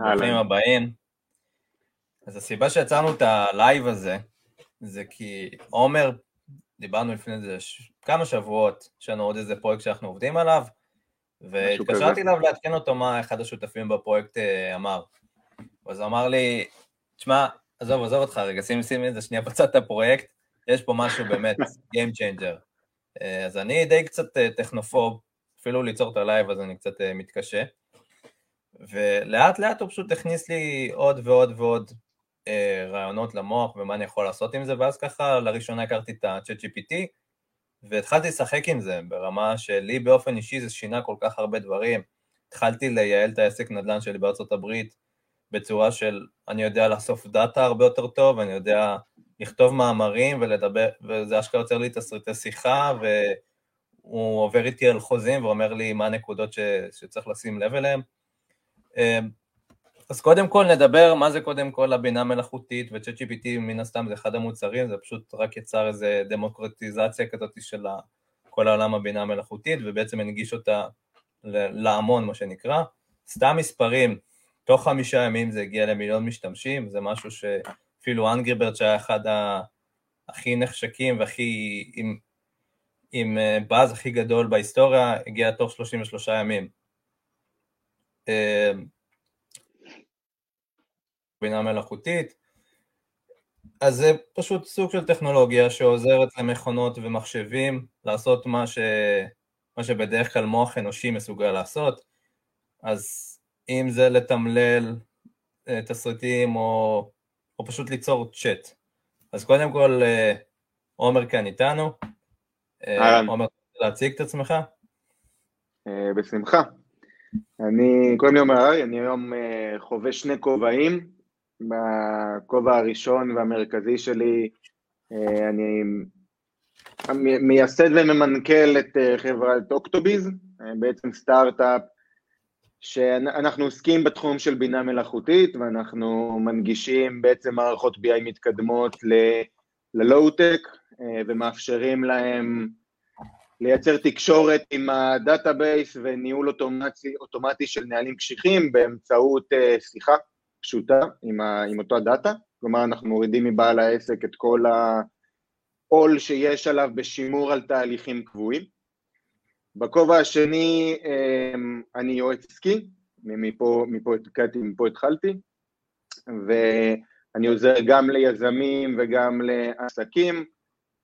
ברוכים הבאים. אז הסיבה שיצרנו את הלייב הזה, זה כי עומר, דיברנו לפני איזה כמה שבועות, יש לנו עוד איזה פרויקט שאנחנו עובדים עליו, והתקשרתי אליו לעדכן אותו מה אחד השותפים בפרויקט אה, אמר. אז הוא אמר לי, תשמע, עזוב, עזוב אותך רגע, שים, שים את זה שנייה בצד את הפרויקט, יש פה משהו באמת, Game Changer. אה, אז אני די קצת אה, טכנופוב, אפילו ליצור את הלייב אז אני קצת מתקשה. ולאט לאט הוא פשוט הכניס לי עוד ועוד ועוד אה, רעיונות למוח ומה אני יכול לעשות עם זה, ואז ככה לראשונה הכרתי את ה-chat GPT, והתחלתי לשחק עם זה ברמה שלי באופן אישי זה שינה כל כך הרבה דברים. התחלתי לייעל את העסק נדל"ן שלי בארצות הברית בצורה של אני יודע לאסוף data הרבה יותר טוב, אני יודע לכתוב מאמרים ולדבר, וזה אשכרה יוצר לי תסריטי שיחה, והוא עובר איתי על חוזים ואומר לי מה הנקודות ש, שצריך לשים לב אליהן. אמ, אז קודם כל נדבר מה זה קודם כל הבינה מלאכותית, ו-ChatGPT מן הסתם זה אחד המוצרים, זה פשוט רק יצר איזה דמוקרטיזציה כזאת של כל העולם הבינה המלאכותית, ובעצם הנגיש אותה להמון מה שנקרא. סתם מספרים, תוך חמישה ימים זה הגיע למיליון משתמשים, זה משהו שאפילו אנגריברד שהיה אחד הכי נחשקים והכי עם, עם אה, באז הכי גדול בהיסטוריה, הגיע תוך 33 ימים. בינה מלאכותית, אז זה פשוט סוג של טכנולוגיה שעוזרת למכונות ומחשבים לעשות מה, ש... מה שבדרך כלל מוח אנושי מסוגל לעשות, אז אם זה לתמלל אה, תסריטים או, או פשוט ליצור צ'אט. אז קודם כל, אה, עומר כאן איתנו. אה, עומר, להציג את עצמך? בשמחה. אני, קוראים לי עומר ארי, אני היום חווה שני כובעים. בכובע הראשון והמרכזי שלי אה, אני מייסד וממנכ"ל את אה, חברת אוקטוביז, אה, בעצם סטארט-אפ שאנחנו עוסקים בתחום של בינה מלאכותית ואנחנו מנגישים בעצם מערכות BI מתקדמות ללואו-טק ומאפשרים להם לייצר תקשורת עם ה database וניהול אוטומטי, אוטומטי של נהלים קשיחים באמצעות שיחה פשוטה עם, ה, עם אותו ה data, כלומר אנחנו מורידים מבעל העסק את כל העול שיש עליו בשימור על תהליכים קבועים. בכובע השני אמ, אני יועץ עסקי, מפה, מפה, מפה התחלתי, ואני עוזר גם ליזמים וגם לעסקים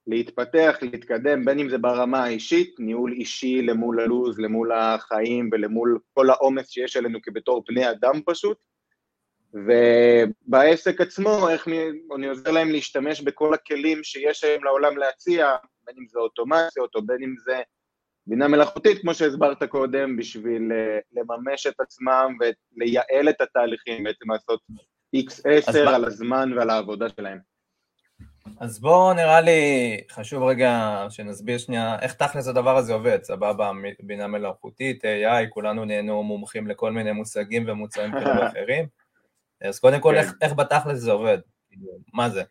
להתפתח, להתקדם, בין אם זה ברמה האישית, ניהול אישי למול הלו"ז, למול החיים ולמול כל העומס שיש עלינו כבתור בני אדם פשוט, ובעסק עצמו, איך אני עוזר להם להשתמש בכל הכלים שיש היום לעולם להציע, בין אם זה אוטומציות או בין אם זה בינה מלאכותית, כמו שהסברת קודם, בשביל אה, לממש את עצמם ולייעל את התהליכים, בעצם לעשות X10 על הזמן ועל העבודה שלהם. אז בואו נראה לי חשוב רגע שנסביר שנייה איך תכלס הדבר הזה עובד, סבבה, בינה מלאכותית, AI, כולנו נהיינו מומחים לכל מיני מושגים ומוצרים כאלה ואחרים. אז קודם כל, כן. איך, איך בתכלס זה עובד? מה זה?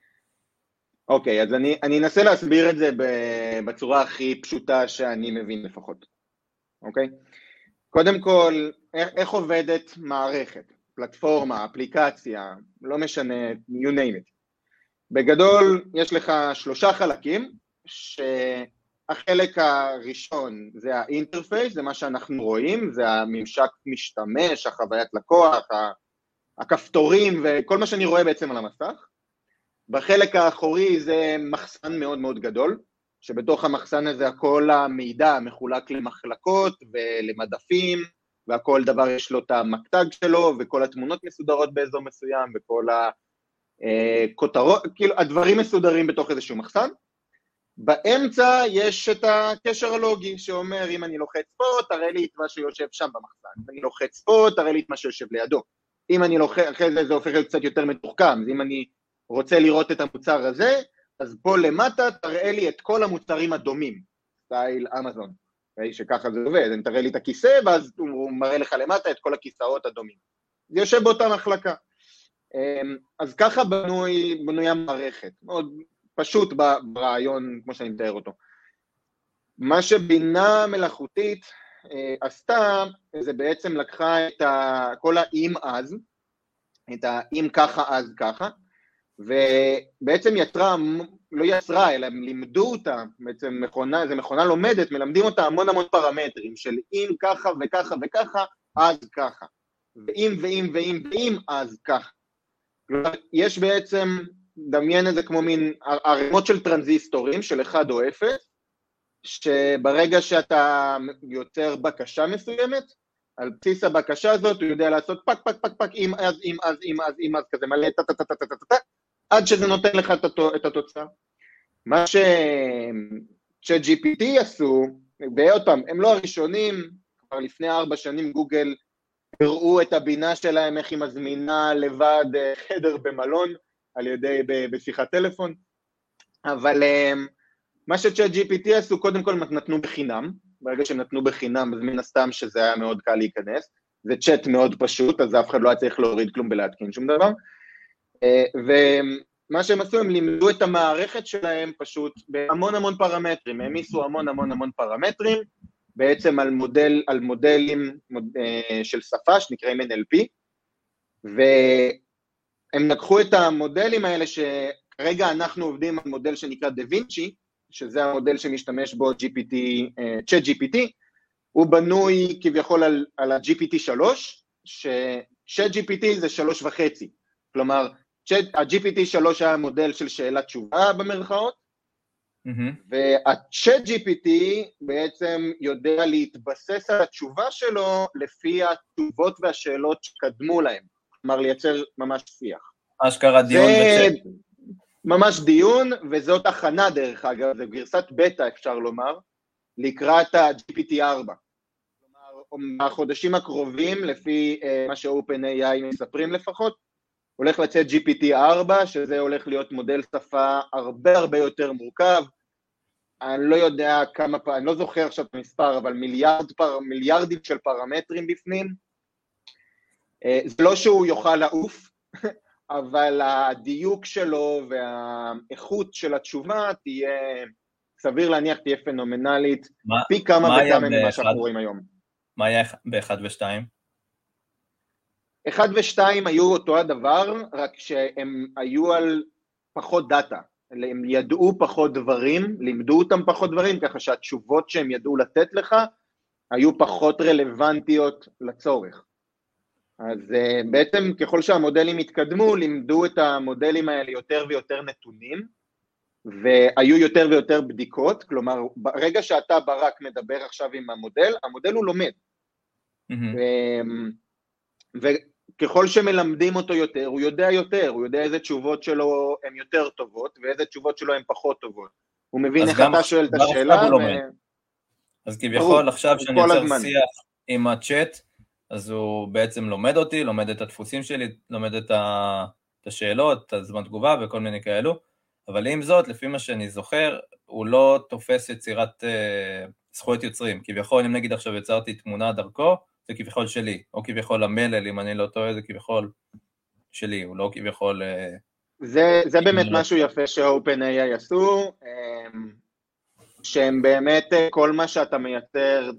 אוקיי, אז אני, אני אנסה להסביר את זה בצורה הכי פשוטה שאני מבין לפחות, אוקיי? קודם כל, איך, איך עובדת מערכת, פלטפורמה, אפליקציה, לא משנה, you name it. בגדול, יש לך שלושה חלקים, שהחלק הראשון זה האינטרפייס, זה מה שאנחנו רואים, זה הממשק משתמש, החוויית לקוח, הכפתורים וכל מה שאני רואה בעצם על המסך. בחלק האחורי זה מחסן מאוד מאוד גדול, שבתוך המחסן הזה כל המידע מחולק למחלקות ולמדפים, והכל דבר יש לו את המקטג שלו, וכל התמונות מסודרות באזור מסוים, וכל הכותרות, כאילו הדברים מסודרים בתוך איזשהו מחסן. באמצע יש את הקשר הלוגי שאומר אם אני לוחץ פה, תראה לי את מה שיושב שם במחסן, אם אני לוחץ פה, תראה לי את מה שיושב לידו. אם אני לוחץ, אחרי זה זה הופך להיות קצת יותר מתוחכם, אם אני רוצה לראות את המוצר הזה, אז פה למטה תראה לי את כל המוצרים הדומים, סטייל אמזון, okay, שככה זה עובד, אני תראה לי את הכיסא, ואז הוא מראה לך למטה את כל הכיסאות הדומים. זה יושב באותה מחלקה. אמ, אז ככה בנוי, בנוי המערכת, מאוד פשוט ברעיון, כמו שאני מתאר אותו. מה שבינה מלאכותית אה, עשתה, זה בעצם לקחה את ה, כל האם אז, את האם ככה אז ככה, ובעצם יצרה, לא יצרה, אלא לימדו אותה, בעצם מכונה, זו מכונה לומדת, מלמדים אותה המון המון פרמטרים של אם ככה וככה וככה, אז ככה. ואם ואם ואם ואם, אז ככה. יש בעצם, דמיין את זה כמו מין ערימות של טרנזיסטורים של 1 או 0, שברגע שאתה יוצר בקשה מסוימת, על בסיס הבקשה הזאת הוא יודע לעשות פק פק פק פק אם אז אם אז אם אז אם אז כזה מלא טה טה טה טה טה טה עד שזה נותן לך את התוצאה. מה ש-chat GPT עשו, ועוד פעם, הם לא הראשונים, כבר לפני ארבע שנים גוגל הראו את הבינה שלהם, איך היא מזמינה לבד אה, חדר במלון על ידי, בשיחת טלפון, אבל אה, מה שצ'אט GPT עשו, קודם כל נתנו בחינם, ברגע שהם נתנו בחינם, אז מן הסתם שזה היה מאוד קל להיכנס, זה צ'אט מאוד פשוט, אז אף אחד לא היה צריך להוריד כלום ולהתקין שום דבר, אה, ומה שהם עשו, הם לימדו את המערכת שלהם פשוט בהמון המון פרמטרים, העמיסו המון המון המון פרמטרים, בעצם על, מודל, על מודלים מוד, אה, של שפה שנקראים NLP, והם לקחו את המודלים האלה שכרגע אנחנו עובדים על מודל שנקרא דה וינצ'י, שזה המודל שמשתמש בו GPT, uh, Chat GPT, הוא בנוי כביכול על, על ה-GPT 3, ש-Chat GPT זה שלוש וחצי, כלומר ה-GPT 3 היה מודל של שאלה תשובה במרכאות, Mm-hmm. וה-Chat GPT בעצם יודע להתבסס על התשובה שלו לפי התשובות והשאלות שקדמו להם, כלומר לייצר ממש שיח. אשכרה דיון בצ'אט. ממש דיון, וזאת הכנה דרך אגב, זו גרסת בטא אפשר לומר, לקראת ה-GPT 4. כלומר, בחודשים הקרובים, לפי uh, מה ש-OpenAI מספרים לפחות, הולך לצאת GPT 4, שזה הולך להיות מודל שפה הרבה הרבה יותר מורכב, אני לא יודע כמה, אני לא זוכר עכשיו את המספר, אבל מיליארד פר, מיליארדים של פרמטרים בפנים. אה, זה לא שהוא יוכל לעוף, אבל הדיוק שלו והאיכות של התשובה תהיה, סביר להניח תהיה פנומנלית, מה, פי כמה וכמה ממה שאנחנו רואים היום. מה היה ב-1 ו-2? 1 ו-2 היו אותו הדבר, רק שהם היו על פחות דאטה. הם ידעו פחות דברים, לימדו אותם פחות דברים, ככה שהתשובות שהם ידעו לתת לך היו פחות רלוונטיות לצורך. אז uh, בעצם ככל שהמודלים התקדמו, לימדו את המודלים האלה יותר ויותר נתונים, והיו יותר ויותר בדיקות, כלומר, ברגע שאתה ברק מדבר עכשיו עם המודל, המודל הוא לומד. Mm-hmm. ו... ככל שמלמדים אותו יותר, הוא יודע יותר, הוא יודע איזה תשובות שלו הן יותר טובות ואיזה תשובות שלו הן פחות טובות. הוא מבין איך אתה שואל את השאלה. ו... אז כביכול עכשיו שאני יוצר שיח עם הצ'אט, אז הוא בעצם לומד אותי, לומד את הדפוסים שלי, לומד את, ה... את השאלות, את הזמן תגובה וכל מיני כאלו, אבל עם זאת, לפי מה שאני זוכר, הוא לא תופס יצירת uh, זכויות יוצרים. כביכול, אם נגיד עכשיו יצרתי תמונה דרכו, זה כביכול שלי, או כביכול המלל, אם אני לא טועה, זה כביכול שלי, הוא לא כביכול... אה, זה, זה באמת משהו יפה ש-OpenAI עשו, אמ, שהם באמת, אה, כל מה שאתה מייצר,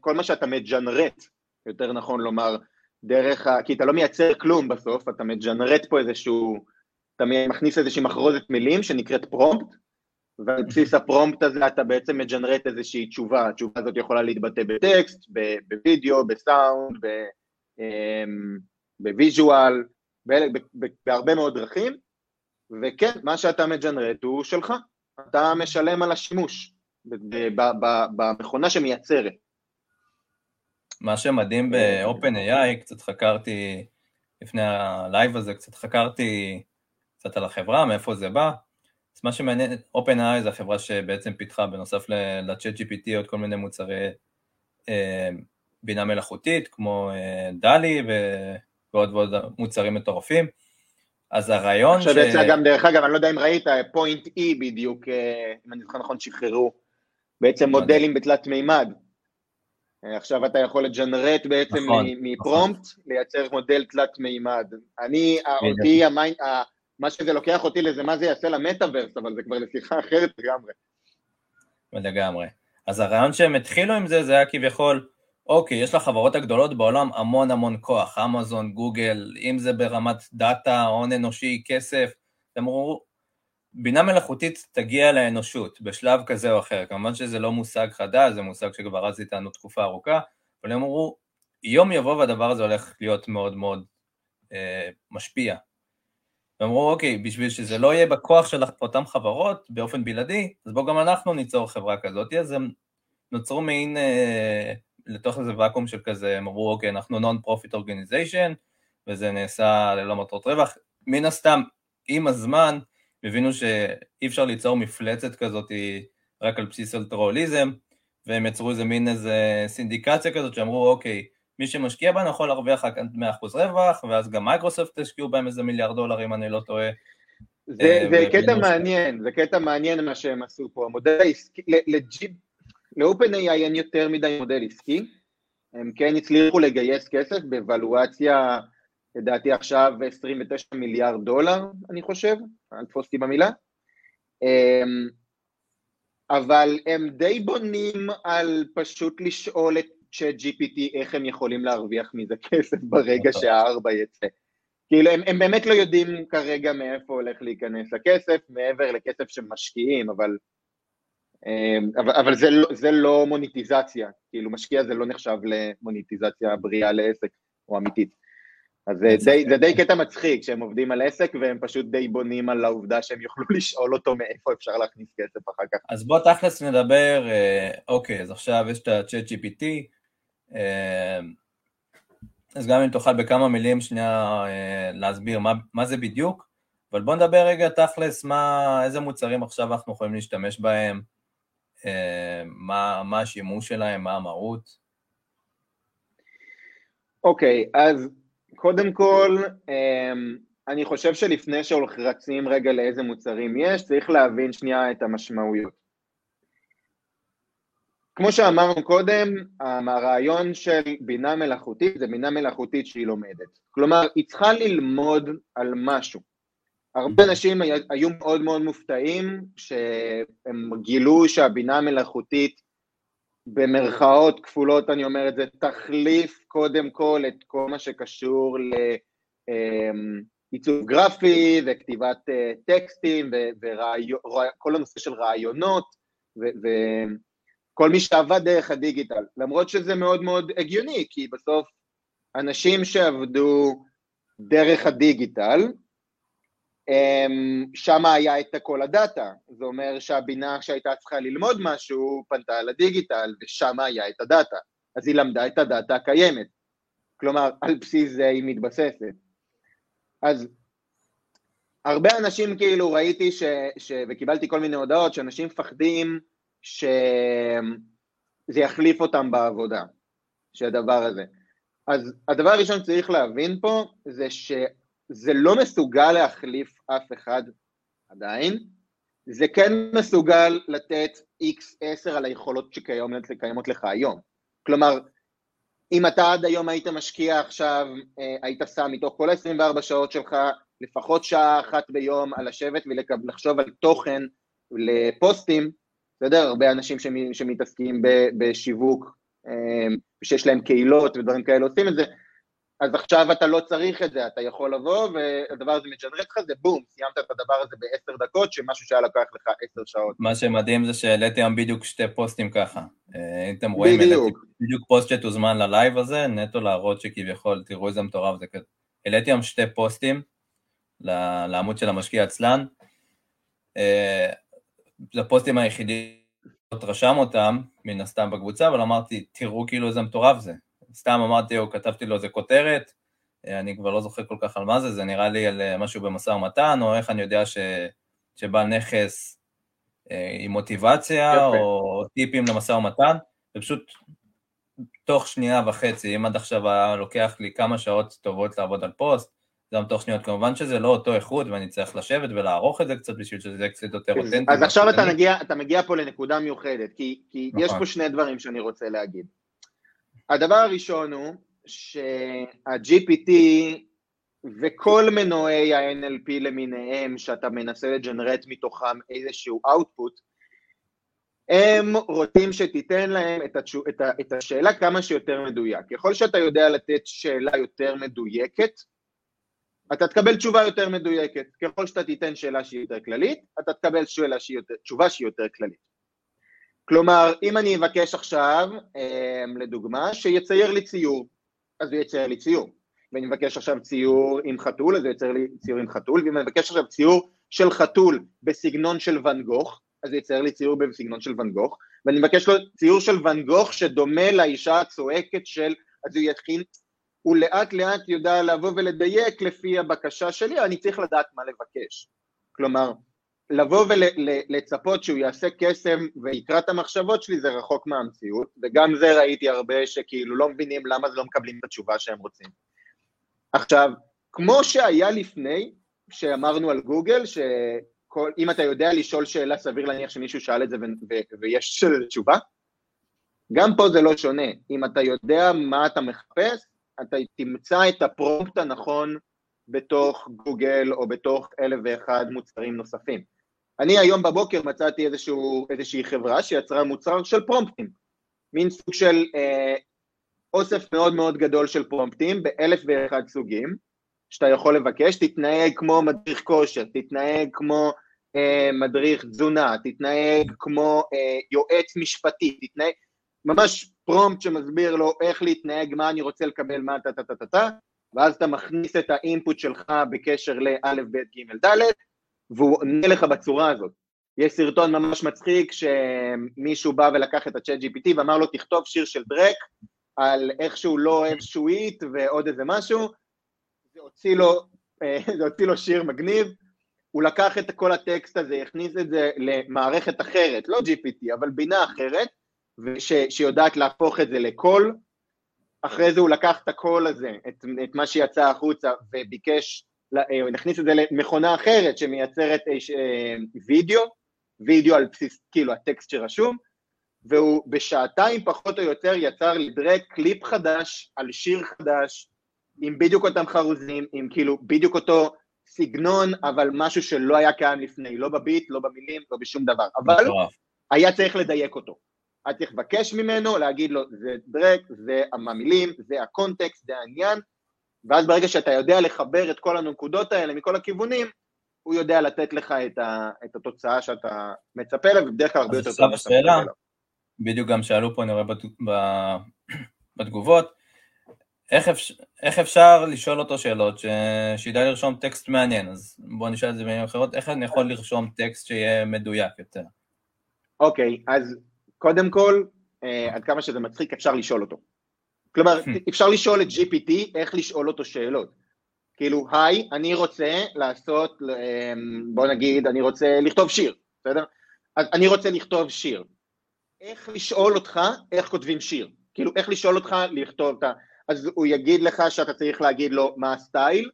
כל מה שאתה מג'נרט, יותר נכון לומר, דרך ה... כי אתה לא מייצר כלום בסוף, אתה מג'נרט פה איזשהו, אתה מכניס איזושהי מחרוזת מילים שנקראת פרומפט, ועל בסיס הפרומפט הזה אתה בעצם מג'נרט איזושהי תשובה, התשובה הזאת יכולה להתבטא בטקסט, בווידאו, בסאונד, אמ, ב visual, בהרבה מאוד דרכים, וכן, מה שאתה מג'נרט הוא שלך, אתה משלם על השימוש במכונה שמייצרת. מה שמדהים ב-OpenAI, קצת חקרתי, לפני הלייב הזה, קצת חקרתי קצת על החברה, מאיפה זה בא, אז מה שמעניין, OpenAI זה החברה שבעצם פיתחה בנוסף ל-Chat GPT עוד כל מיני מוצרי אה, בינה מלאכותית, כמו אה, DALL-E ועוד ועוד מוצרים מטורפים. אז הרעיון ש... עכשיו יצא גם, דרך אגב, אני לא יודע אם ראית, Point-E בדיוק, אה, אם אני זוכר נכון, שחררו בעצם מודלים בתלת מימד. אה, עכשיו אתה יכול לג'נרט בעצם נכון, מ prompt, נכון. לייצר מודל תלת מימד. אני, אותי, ה mind, מה שזה לוקח אותי לזה, מה זה יעשה למטאוורס, אבל זה כבר לשיחה אחרת לגמרי. לגמרי. אז הרעיון שהם התחילו עם זה, זה היה כביכול, אוקיי, יש לחברות הגדולות בעולם המון המון כוח, אמזון, גוגל, אם זה ברמת דאטה, הון אנושי, כסף, הם אמרו, בינה מלאכותית תגיע לאנושות בשלב כזה או אחר, כמובן שזה לא מושג חדש, זה מושג שכבר רץ איתנו תקופה ארוכה, אבל הם אמרו, יום יבוא והדבר הזה הולך להיות מאוד מאוד אה, משפיע. ואמרו, אוקיי, בשביל שזה לא יהיה בכוח של אותן חברות באופן בלעדי, אז בואו גם אנחנו ניצור חברה כזאת, אז הם נוצרו מעין, אה, לתוך איזה ואקום של כזה, הם אמרו, אוקיי, אנחנו non-profit organization, וזה נעשה ללא מטרות רווח. מן הסתם, עם הזמן, הבינו שאי אפשר ליצור מפלצת כזאת רק על בסיס אלטרואליזם, והם יצרו איזה מין איזה סינדיקציה כזאת שאמרו, אוקיי, מי שמשקיע בנו יכול להרוויח רק 100% רווח, ואז גם מייקרוסופט השקיעו בהם איזה מיליארד דולר, אם אני לא טועה. זה, אה, זה קטע מעניין, זה קטע מעניין מה שהם עשו פה. המודל העסקי, ל-OpenAI אין יותר מדי מודל עסקי, הם כן הצליחו לגייס כסף בוולואציה, לדעתי עכשיו 29 מיליארד דולר, אני חושב, אל תפוס אותי במילה. אמ, אבל הם די בונים על פשוט לשאול את צ'אט GPT איך הם יכולים להרוויח מזה כסף ברגע נכון. שהארבע יצא. כאילו הם, הם באמת לא יודעים כרגע מאיפה הולך להיכנס הכסף, מעבר לכסף שמשקיעים, אבל, אמ, אבל, אבל זה, לא, זה לא מוניטיזציה, כאילו משקיע זה לא נחשב למוניטיזציה בריאה לעסק או אמיתית. אז זה די, זה די קטע מצחיק שהם עובדים על עסק והם פשוט די בונים על העובדה שהם יוכלו לשאול אותו מאיפה אפשר להכניס כסף אחר כך. אז בוא תכלס נדבר, אה, אוקיי, אז עכשיו יש את ה-chat GPT, אז גם אם תוכל בכמה מילים שנייה אה, להסביר מה, מה זה בדיוק, אבל בוא נדבר רגע תכלס מה, איזה מוצרים עכשיו אנחנו יכולים להשתמש בהם, מה, מה השימוש שלהם, מה המהות. אוקיי, okay, אז קודם כל, אמ, אני חושב שלפני שרצים רגע לאיזה מוצרים יש, צריך להבין שנייה את המשמעויות. כמו שאמרנו קודם, הרעיון של בינה מלאכותית זה בינה מלאכותית שהיא לומדת. כלומר, היא צריכה ללמוד על משהו. הרבה אנשים היו מאוד מאוד מופתעים שהם גילו שהבינה המלאכותית במרכאות כפולות אני אומר את זה, תחליף קודם כל את כל מה שקשור לעיצוב גרפי וכתיבת אה, טקסטים וכל הנושא של רעיונות וכל מי שעבד דרך הדיגיטל, למרות שזה מאוד מאוד הגיוני, כי בסוף אנשים שעבדו דרך הדיגיטל, שם היה את כל הדאטה, זה אומר שהבינה שהייתה צריכה ללמוד משהו פנתה לדיגיטל ושם היה את הדאטה, אז היא למדה את הדאטה הקיימת, כלומר על בסיס זה היא מתבססת. אז הרבה אנשים כאילו ראיתי ש, ש, וקיבלתי כל מיני הודעות שאנשים מפחדים שזה יחליף אותם בעבודה, שהדבר הזה. אז הדבר הראשון שצריך להבין פה זה ש... זה לא מסוגל להחליף אף אחד עדיין, זה כן מסוגל לתת x10 על היכולות שקיימות לך היום. כלומר, אם אתה עד היום היית משקיע עכשיו, אה, היית שם מתוך כל ה-24 שעות שלך לפחות שעה אחת ביום על לשבת ולחשוב על תוכן לפוסטים, בסדר? הרבה אנשים שמתעסקים בשיווק, אה, ושיש להם קהילות ודברים כאלה עושים את זה, אז עכשיו אתה לא צריך את זה, אתה יכול לבוא והדבר הזה מג'נרט לך, זה בום, סיימת את הדבר הזה בעשר דקות, שמשהו שהיה לקח לך עשר שעות. מה שמדהים זה שהעליתי היום בדיוק שתי פוסטים ככה. אה, אם אתם רואים, העליתי בדיוק פוסט שתוזמן ללייב הזה, נטו להראות שכביכול, תראו איזה מטורף זה כזה. העליתי היום שתי פוסטים לעמוד של המשקיע עצלן. זה הפוסטים היחידים, רשם אותם, מן הסתם בקבוצה, אבל אמרתי, תראו כאילו איזה מטורף זה. סתם אמרתי או כתבתי לו איזה כותרת, אה, אני כבר לא זוכר כל כך על מה זה, זה נראה לי על אה, משהו במשא ומתן, או איך אני יודע ש, שבעל נכס אה, עם מוטיבציה, יפה. או טיפים למשא ומתן, ופשוט תוך שנייה וחצי, אם עד עכשיו היה לוקח לי כמה שעות טובות לעבוד על פוסט, גם תוך שניות, כמובן שזה לא אותו איכות ואני צריך לשבת ולערוך את זה קצת בשביל שזה יהיה קצת יותר אותנטי. אז עכשיו אתה מגיע, אתה מגיע פה לנקודה מיוחדת, כי, כי נכון. יש פה שני דברים שאני רוצה להגיד. הדבר הראשון הוא שה-GPT וכל מנועי ה-NLP למיניהם שאתה מנסה לג'נרט מתוכם איזשהו output, הם רוצים שתיתן להם את, התשו, את, ה, את השאלה כמה שיותר מדויק. ככל שאתה יודע לתת שאלה יותר מדויקת, אתה תקבל תשובה יותר מדויקת. ככל שאתה תיתן שאלה שהיא יותר כללית, אתה תקבל שאלה שהיא יותר, תשובה שהיא יותר כללית. כלומר, אם אני אבקש עכשיו, אמ, לדוגמה, שיצייר לי ציור, אז הוא יצייר לי ציור. ואני מבקש עכשיו ציור עם חתול, אז הוא יצייר לי ציור עם חתול, ואם אני מבקש עכשיו ציור של חתול בסגנון של ואן גוך, אז הוא יצייר לי ציור בסגנון של ואן גוך, ואני מבקש לו ציור של ואן גוך שדומה לאישה הצועקת של, אז הוא יכין, הוא לאט לאט יודע לבוא ולדייק לפי הבקשה שלי, אני צריך לדעת מה לבקש. כלומר, לבוא ולצפות שהוא יעשה קסם ויקרא את המחשבות שלי זה רחוק מהמציאות, וגם זה ראיתי הרבה שכאילו לא מבינים למה לא מקבלים את התשובה שהם רוצים. עכשיו, כמו שהיה לפני, שאמרנו על גוגל, שאם אתה יודע לשאול שאלה, סביר להניח שמישהו שאל את זה ויש תשובה, גם פה זה לא שונה. אם אתה יודע מה אתה מחפש, אתה תמצא את הפרומפט הנכון בתוך גוגל או בתוך אלף ואחד מוצרים נוספים. אני היום בבוקר מצאתי איזשהו, איזושהי חברה שיצרה מוצר של פרומפטים, מין סוג של אה, אוסף מאוד מאוד גדול של פרומפטים באלף ואחד סוגים, שאתה יכול לבקש, תתנהג כמו מדריך כושר, תתנהג כמו אה, מדריך תזונה, תתנהג כמו אה, יועץ משפטי, תתנהג, ממש פרומפט שמסביר לו איך להתנהג, מה אני רוצה לקבל, מה טה טה טה טה, ואז אתה מכניס את האינפוט שלך בקשר לאלף, בית, גימל, דלת, והוא עונה לך בצורה הזאת. יש סרטון ממש מצחיק שמישהו בא ולקח את ה-chat GPT ואמר לו תכתוב שיר של דרק על איך שהוא לא אוהב שועית ועוד איזה משהו, זה הוציא לו, אה, זה הוציא לו שיר מגניב, הוא לקח את כל הטקסט הזה, הכניס את זה למערכת אחרת, לא GPT, אבל בינה אחרת, ש, שיודעת להפוך את זה לקול, אחרי זה הוא לקח את הקול הזה, את, את מה שיצא החוצה, וביקש אה, נכניס את זה למכונה אחרת שמייצרת אה, אה, וידאו, וידאו על בסיס כאילו הטקסט שרשום, והוא בשעתיים פחות או יותר יצר לדרק קליפ חדש על שיר חדש, עם בדיוק אותם חרוזים, עם כאילו בדיוק אותו סגנון, אבל משהו שלא היה קיים לפני, לא בביט, לא במילים, לא בשום דבר, אבל היה צריך לדייק אותו. היה צריך לבקש ממנו, להגיד לו, זה דרק, זה המילים, זה הקונטקסט, זה העניין, ואז ברגע שאתה יודע לחבר את כל הנקודות האלה מכל הכיוונים, הוא יודע לתת לך את, ה, את התוצאה שאתה מצפה לה, ובדרך כלל הרבה יותר טוב. אז עכשיו השאלה, בדיוק גם שאלו פה, אני רואה בת, ב, בתגובות, איך, אפשר, איך אפשר לשאול אותו שאלות, ש, שידע לרשום טקסט מעניין, אז בואו נשאל את זה במילים אחרות, איך אני יכול לרשום טקסט שיהיה מדויק יותר? אוקיי, okay, אז קודם כל, אה, עד כמה שזה מצחיק, אפשר לשאול אותו. כלומר, hmm. אפשר לשאול את GPT איך לשאול אותו שאלות. כאילו, היי, אני רוצה לעשות, אמ, בוא נגיד, אני רוצה לכתוב שיר, בסדר? אז אני רוצה לכתוב שיר. איך לשאול אותך איך כותבים שיר? כאילו, איך לשאול אותך לכתוב את ה... אז הוא יגיד לך שאתה צריך להגיד לו מה הסטייל,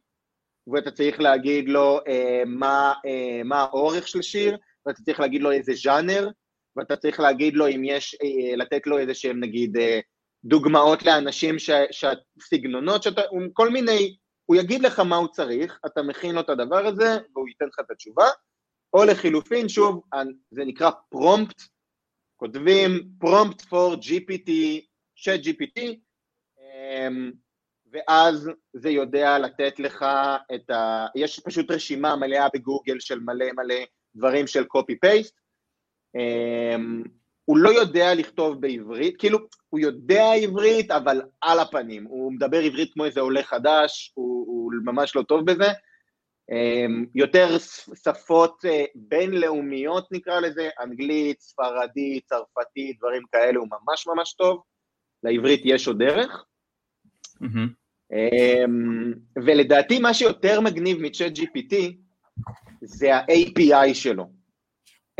ואתה צריך להגיד לו אה, מה, אה, מה האורך של שיר, ואתה צריך להגיד לו איזה ז'אנר, ואתה צריך להגיד לו אם יש, אה, לתת לו איזה שהם נגיד אה, דוגמאות לאנשים שהסגנונות, שאתה, כל מיני, הוא יגיד לך מה הוא צריך, אתה מכין לו את הדבר הזה והוא ייתן לך את התשובה, או לחילופין, שוב, זה נקרא פרומפט, כותבים פרומפט for GPT, chat GPT, ואז זה יודע לתת לך את ה... יש פשוט רשימה מלאה בגוגל של מלא מלא דברים של copy-paste, אמ, הוא לא יודע לכתוב בעברית, כאילו, הוא יודע עברית, אבל על הפנים, הוא מדבר עברית כמו איזה עולה חדש, הוא, הוא ממש לא טוב בזה. אמ, יותר שפות אה, בינלאומיות נקרא לזה, אנגלית, ספרדית, צרפתית, דברים כאלה, הוא ממש ממש טוב. לעברית יש עוד דרך. Mm-hmm. ולדעתי מה שיותר מגניב מצ'אט GPT זה ה-API שלו.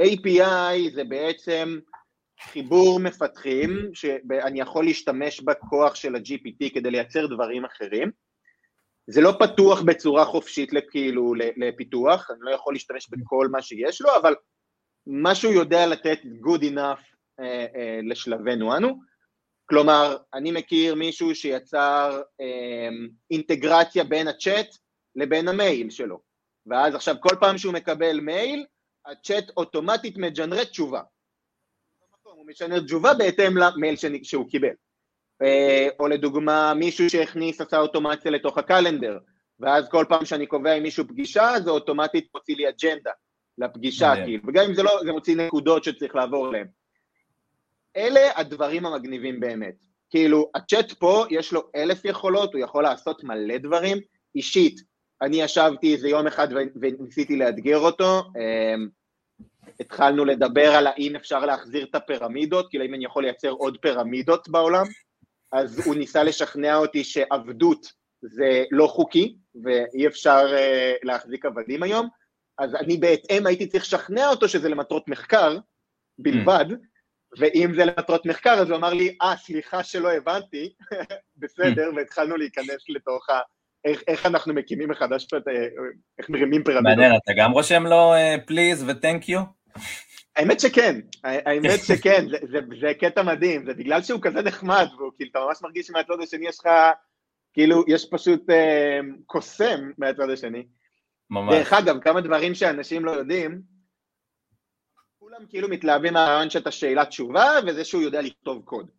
API זה בעצם חיבור מפתחים, שאני יכול להשתמש בכוח של ה-GPT כדי לייצר דברים אחרים. זה לא פתוח בצורה חופשית לכאילו לפיתוח, אני לא יכול להשתמש בכל מה שיש לו, אבל מה שהוא יודע לתת good enough אה, אה, לשלבנו אנו. כלומר, אני מכיר מישהו שיצר אה, אינטגרציה בין הצ'אט לבין המייל שלו, ואז עכשיו כל פעם שהוא מקבל מייל, הצ'אט אוטומטית מג'נרט תשובה. הוא משנה תשובה בהתאם למייל שהוא קיבל. אה, או לדוגמה, מישהו שהכניס עשה אוטומציה לתוך הקלנדר, ואז כל פעם שאני קובע עם מישהו פגישה, זה אוטומטית מוציא לי אג'נדה לפגישה, כאילו, וגם אם זה לא, זה מוציא נקודות שצריך לעבור אליהן. אלה הדברים המגניבים באמת. כאילו, הצ'אט פה, יש לו אלף יכולות, הוא יכול לעשות מלא דברים. אישית, אני ישבתי איזה יום אחד וניסיתי לאתגר אותו, אמ, התחלנו לדבר על האם אפשר להחזיר את הפירמידות, כאילו אם אני יכול לייצר עוד פירמידות בעולם, אז הוא ניסה לשכנע אותי שעבדות זה לא חוקי, ואי אפשר uh, להחזיק עבדים היום, אז אני בהתאם הייתי צריך לשכנע אותו שזה למטרות מחקר בלבד, mm. ואם זה למטרות מחקר, אז הוא אמר לי, אה, סליחה שלא הבנתי, בסדר, mm. והתחלנו להיכנס לתוך ה... איך, איך אנחנו מקימים מחדש, אה, איך מרימים פירמידות. מעניין, אתה גם רושם לו פליז ו-thank you? האמת שכן, האמת שכן, זה, זה, זה קטע מדהים, זה בגלל שהוא כזה נחמד, והוא כאילו, אתה ממש מרגיש שמהצד השני יש לך, כאילו, יש פשוט אה, קוסם מהצד השני. ממש. דרך אגב, כמה דברים שאנשים לא יודעים, כולם כאילו מתלהבים מהרעיון שאתה שאלת תשובה, וזה שהוא יודע לכתוב קוד.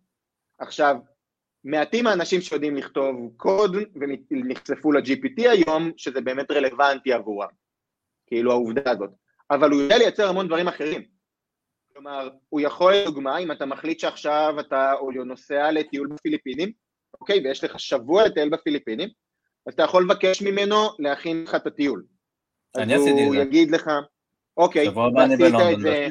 עכשיו, מעטים האנשים שיודעים לכתוב קוד ונחשפו ל-GPT היום, שזה באמת רלוונטי עבורם, כאילו העובדה הזאת. אבל הוא יודע לייצר המון דברים אחרים. כלומר, הוא יכול, לדוגמה, אם אתה מחליט שעכשיו אתה נוסע לטיול בפיליפינים, אוקיי, ויש לך שבוע לטייל בפיליפינים, אז אתה יכול לבקש ממנו להכין לך את הטיול. אני עשיתי את זה. אז הוא יגיד לך, אוקיי, ועשית את זה,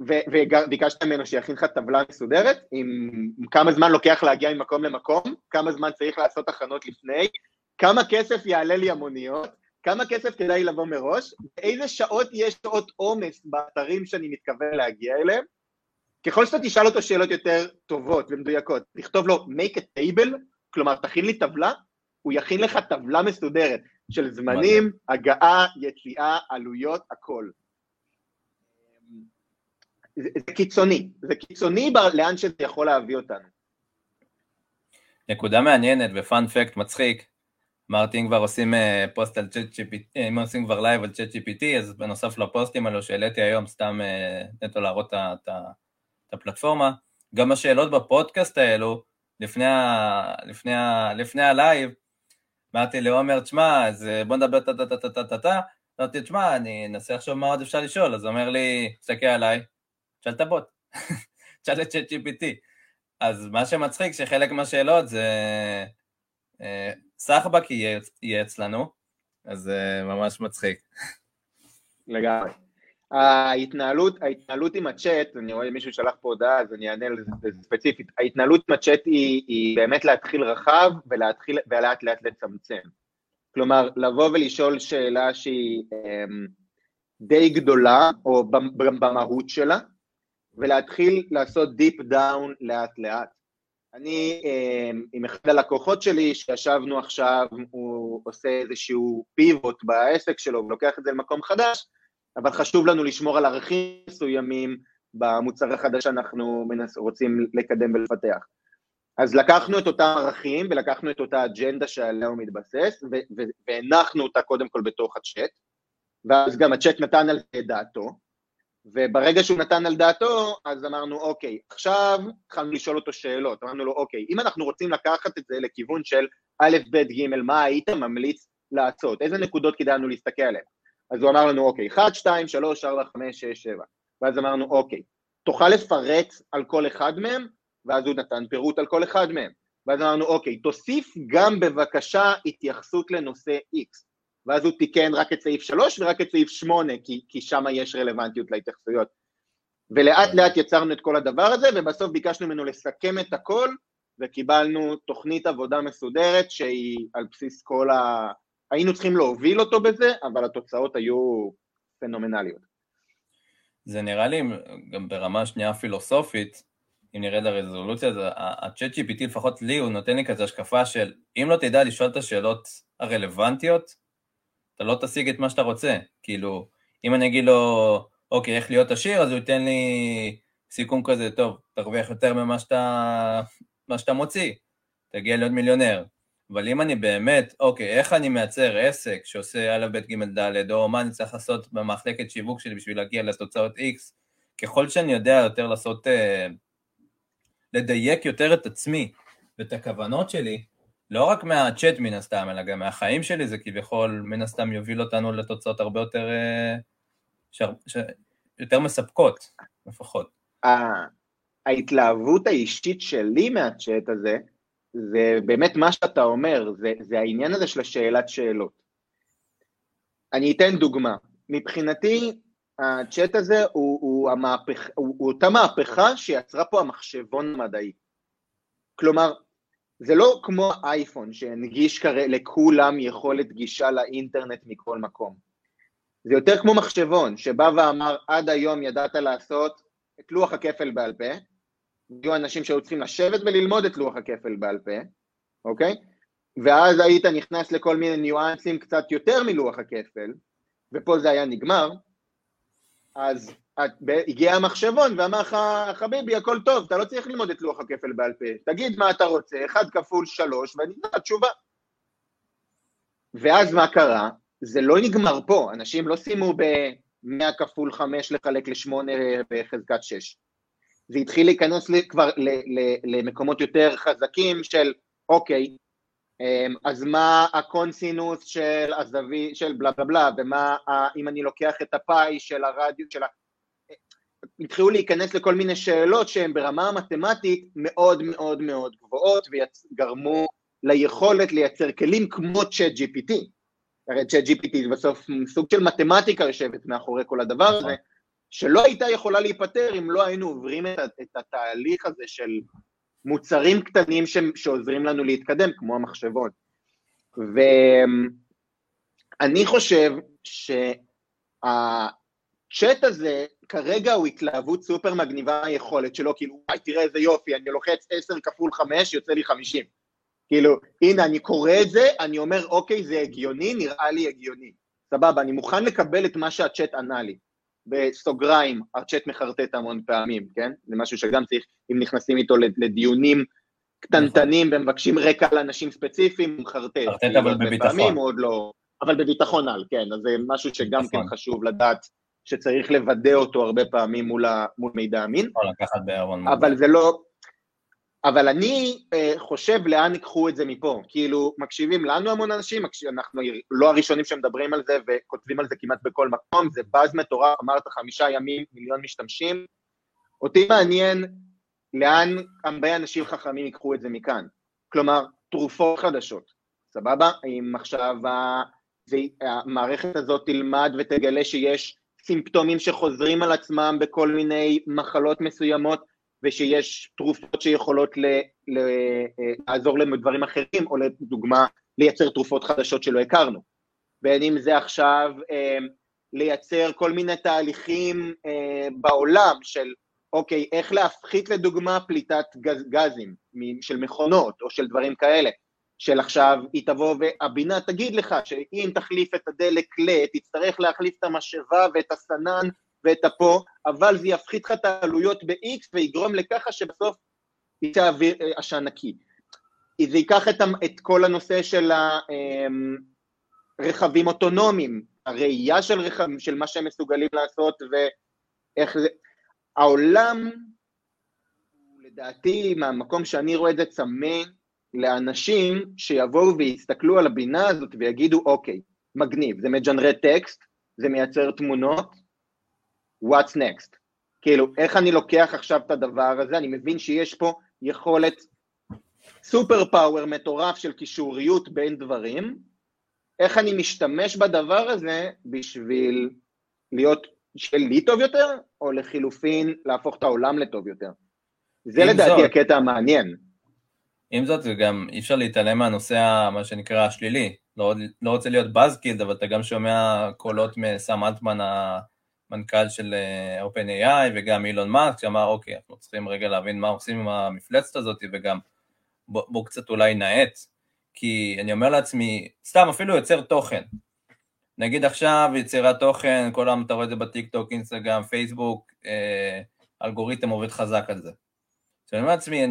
וביקשת ממנו שיכין לך טבלה מסודרת, עם כמה זמן לוקח להגיע ממקום למקום, כמה זמן צריך לעשות הכנות לפני, כמה כסף יעלה לי המוניות, כמה כסף כדאי לבוא מראש, באיזה שעות יש שעות עומס באתרים שאני מתכוון להגיע אליהם. ככל שאתה תשאל אותו שאלות יותר טובות ומדויקות, תכתוב לו make a table, כלומר תכין לי טבלה, הוא יכין לך טבלה מסודרת של זמנים, הגעה, יציאה, עלויות, הכל. זה, קיצוני, זה קיצוני לאן שזה יכול להביא אותנו. נקודה מעניינת ו fun fact מצחיק, אמרתי אם כבר עושים אה, פוסט על Chat GPT, אה, אם עושים כבר לייב על Chat GPT, אז בנוסף לפוסטים האלו שהעליתי היום, סתם אה, נטו להראות את הפלטפורמה, גם השאלות בפודקאסט האלו, לפני, ה, לפני, ה, לפני הלייב, אמרתי לעומר, תשמע, אז בוא נדבר טה-טה-טה-טה-טה, אמרתי, תשמע, אני אנסה לחשוב מה עוד אפשר לשאול, אז הוא אומר לי, תסתכל עליי, תשאל את הבוט, תשאל את צ'אט GPT. אז מה שמצחיק, שחלק מהשאלות זה... סחבק יהיה, יהיה אצלנו, אז זה uh, ממש מצחיק. לגמרי. ההתנהלות, ההתנהלות עם הצ'אט, אני רואה מישהו שלח פה הודעה, אז אני אענה לזה ספציפית, ההתנהלות עם הצ'אט היא, היא באמת להתחיל רחב ולהתחיל, ולאט לאט לצמצם. כלומר, לבוא ולשאול שאלה שהיא um, די גדולה, או במהות שלה, ולהתחיל לעשות deep down לאט לאט. אני אמ, עם אחד הלקוחות שלי, שישבנו עכשיו, הוא עושה איזשהו פיבוט בעסק שלו ולוקח את זה למקום חדש, אבל חשוב לנו לשמור על ערכים מסוימים במוצר החדש שאנחנו מנס, רוצים לקדם ולפתח. אז לקחנו את אותם ערכים ולקחנו את אותה אג'נדה שעליה הוא מתבסס, והנחנו אותה קודם כל בתוך הצ'אט, ואז גם הצ'אט נתן על זה דעתו, וברגע שהוא נתן על דעתו, אז אמרנו, אוקיי, עכשיו התחלנו לשאול אותו שאלות, אמרנו לו, אוקיי, אם אנחנו רוצים לקחת את זה לכיוון של א', ב', ג', מה היית ממליץ לעשות? איזה נקודות כדאי לנו להסתכל עליהן? אז הוא אמר לנו, אוקיי, 1, 2, 3, 4, 5, 6, 7. ואז אמרנו, אוקיי, תוכל לפרט על כל אחד מהם? ואז הוא נתן פירוט על כל אחד מהם. ואז אמרנו, אוקיי, תוסיף גם בבקשה התייחסות לנושא X. ואז הוא תיקן רק את סעיף 3 ורק את סעיף 8, כי, כי שם יש רלוונטיות להתייחסויות. ולאט כן. לאט יצרנו את כל הדבר הזה, ובסוף ביקשנו ממנו לסכם את הכל, וקיבלנו תוכנית עבודה מסודרת שהיא על בסיס כל ה... היינו צריכים להוביל אותו בזה, אבל התוצאות היו פנומנליות. זה נראה לי גם ברמה שנייה פילוסופית, אם נרד לרזולוציה, ה-chat GPT לפחות לי, הוא נותן לי כזה השקפה של אם לא תדע לשאול את השאלות הרלוונטיות, אתה לא תשיג את מה שאתה רוצה. כאילו, אם אני אגיד לו, אוקיי, איך להיות עשיר, אז הוא ייתן לי סיכום כזה, טוב, תרוויח יותר ממה שאתה, שאתה מוציא, תגיע להיות מיליונר. אבל אם אני באמת, אוקיי, איך אני מייצר עסק שעושה א', ב', ג', ד', או מה אני צריך לעשות במחלקת שיווק שלי בשביל להגיע לתוצאות X, ככל שאני יודע יותר לעשות, אה, לדייק יותר את עצמי ואת הכוונות שלי, לא רק מהצ'אט מן הסתם, אלא גם מהחיים שלי, זה כביכול מן הסתם יוביל אותנו לתוצאות הרבה יותר, אה, ש... ש... יותר מספקות, לפחות. ההתלהבות האישית שלי מהצ'אט הזה, זה באמת מה שאתה אומר, זה, זה העניין הזה של השאלת שאלות. אני אתן דוגמה. מבחינתי, הצ'אט הזה הוא, הוא, המהפך, הוא, הוא אותה מהפכה שיצרה פה המחשבון המדעי. כלומר, זה לא כמו אייפון שהנגיש כרי, לכולם יכולת גישה לאינטרנט מכל מקום. זה יותר כמו מחשבון שבא ואמר עד היום ידעת לעשות את לוח הכפל בעל פה, היו אנשים שהיו צריכים לשבת וללמוד את לוח הכפל בעל פה, אוקיי? ואז היית נכנס לכל מיני ניואנסים קצת יותר מלוח הכפל, ופה זה היה נגמר, אז הגיע המחשבון ואמר לך, חביבי, הכל טוב, אתה לא צריך ללמוד את לוח הכפל בעל פה, תגיד מה אתה רוצה, אחד כפול שלוש, ואני אתן תשובה. ואז מה קרה? זה לא נגמר פה, אנשים לא סיימו ב-100 כפול 5 לחלק ל-8 בחזקת 6. זה התחיל להיכנס כבר למקומות יותר חזקים של, אוקיי, אמ, אז מה הקוסינוס של הזווית, של בלה בלה בלה, ומה, אם אני לוקח את הפאי של הרדיוס, של ה... התחילו להיכנס לכל מיני שאלות שהן ברמה המתמטית מאוד מאוד מאוד גבוהות וגרמו ליכולת לייצר כלים כמו Chat GPT. הרי Chat GPT זה בסוף סוג של מתמטיקה יושבת מאחורי כל הדבר הזה. שלא הייתה יכולה להיפתר אם לא היינו עוברים את, את התהליך הזה של מוצרים קטנים ש, שעוזרים לנו להתקדם, כמו המחשבון. ואני חושב שהצ'אט הזה כרגע הוא התלהבות סופר מגניבה היכולת שלו, כאילו, וואי, תראה איזה יופי, אני לוחץ 10 כפול 5, יוצא לי 50. כאילו, הנה, אני קורא את זה, אני אומר, אוקיי, זה הגיוני, נראה לי הגיוני. סבבה, אני מוכן לקבל את מה שהצ'אט ענה לי. בסוגריים, הצ'אט מחרטט המון פעמים, כן? זה משהו שגם צריך, אם נכנסים איתו לדיונים קטנטנים נכון. ומבקשים רקע לאנשים ספציפיים, הוא מחרטט. מחרטט אבל בביטחון. עוד לא... אבל בביטחון על, כן, אז זה משהו שגם כן נכון. חשוב לדעת שצריך לוודא אותו הרבה פעמים מול, ה, מול מידע אמין. אבל זה. לא, אבל אני uh, חושב לאן ייקחו את זה מפה, כאילו מקשיבים לנו המון אנשים, מקשיב, אנחנו לא הראשונים שמדברים על זה וכותבים על זה כמעט בכל מקום, זה באז מטורף, אמרת חמישה ימים, מיליון משתמשים, אותי מעניין לאן הרבה אנשים חכמים ייקחו את זה מכאן, כלומר תרופות חדשות, סבבה? אם עכשיו המערכת הזאת תלמד ותגלה שיש סימפטומים שחוזרים על עצמם בכל מיני מחלות מסוימות, ושיש תרופות שיכולות ל, ל, אה, לעזור להם בדברים אחרים, או לדוגמה לייצר תרופות חדשות שלא הכרנו. בין אם זה עכשיו אה, לייצר כל מיני תהליכים אה, בעולם של אוקיי, איך להפחית לדוגמה פליטת גז, גזים של מכונות או של דברים כאלה, של עכשיו היא תבוא והבינה תגיד לך שאם תחליף את הדלק ל, תצטרך להחליף את המשאבה ואת הסנן ואת הפה, אבל זה יפחית לך את העלויות ב-X ויגרום לככה שבסוף יצא אה, עשן נקי. זה ייקח את, את כל הנושא של הרכבים אמ, אוטונומיים, הראייה של רכבים, של מה שהם מסוגלים לעשות ואיך זה... העולם, לדעתי, מהמקום שאני רואה את זה צמא לאנשים שיבואו ויסתכלו על הבינה הזאת ויגידו, אוקיי, מגניב, זה מג'נרט טקסט, זה מייצר תמונות, what's next? כאילו, איך אני לוקח עכשיו את הדבר הזה, אני מבין שיש פה יכולת סופר פאוור מטורף של קישוריות בין דברים, איך אני משתמש בדבר הזה בשביל להיות של לי טוב יותר, או לחילופין להפוך את העולם לטוב יותר. זה לדעתי זאת, הקטע המעניין. עם זאת, גם אי אפשר להתעלם מהנושא, מה שנקרא, השלילי. לא, לא רוצה להיות בזקיד, אבל אתה גם שומע קולות מסם אלטמן המנכ"ל של אה, OpenAI וגם אילון מאסק, שאמר, אוקיי, אנחנו צריכים רגע להבין מה עושים עם המפלצת הזאת, וגם בואו בוא קצת אולי נאט, כי אני אומר לעצמי, סתם, אפילו יוצר תוכן. נגיד עכשיו יצירת תוכן, כל היום אתה רואה את זה בטיק טוק, אינסטגרם, פייסבוק, אה, אלגוריתם עובד חזק על זה. אז אני אומר לעצמי,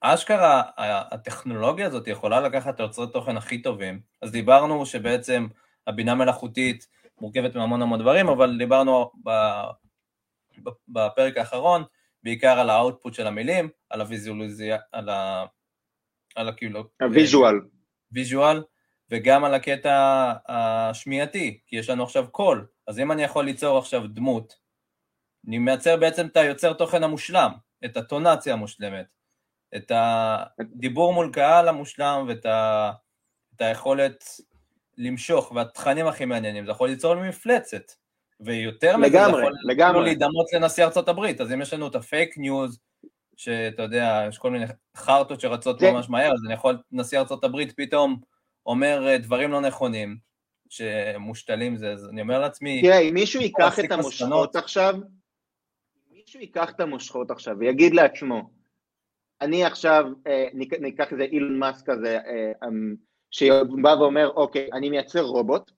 אשכרה הטכנולוגיה הזאת יכולה לקחת את היוצרי תוכן הכי טובים, אז דיברנו שבעצם הבינה מלאכותית מורכבת מהמון המון דברים, אבל דיברנו בפרק האחרון, בעיקר על ה output של המילים, על הוויזואליזיה, על ה... על הכאילו... ה visual. visual, וגם על הקטע השמיעתי, כי יש לנו עכשיו קול, אז אם אני יכול ליצור עכשיו דמות, אני מייצר בעצם את היוצר תוכן המושלם, את הטונציה המושלמת, את הדיבור מול קהל המושלם ואת ה... את היכולת למשוך, והתכנים הכי מעניינים, זה יכול ליצור לי מפלצת. ויותר מזה, זה יכול לגמרי. להידמות לנשיא ארצות הברית, אז אם יש לנו את הפייק ניוז, שאתה יודע, יש כל מיני חרטות שרצות זה... ממש מהר, אז אני יכול, נשיא ארצות הברית פתאום אומר אה, דברים לא נכונים, שמושתלים זה, אז אני אומר לעצמי... תראה, אם מישהו ייקח את המושכות עכשיו, אם מישהו ייקח את המושכות עכשיו ויגיד לעצמו, אני עכשיו, אה, ניקח איזה אילון מאסק כזה, אה, אמ, שבא ואומר, אוקיי, אני מייצר רובוט,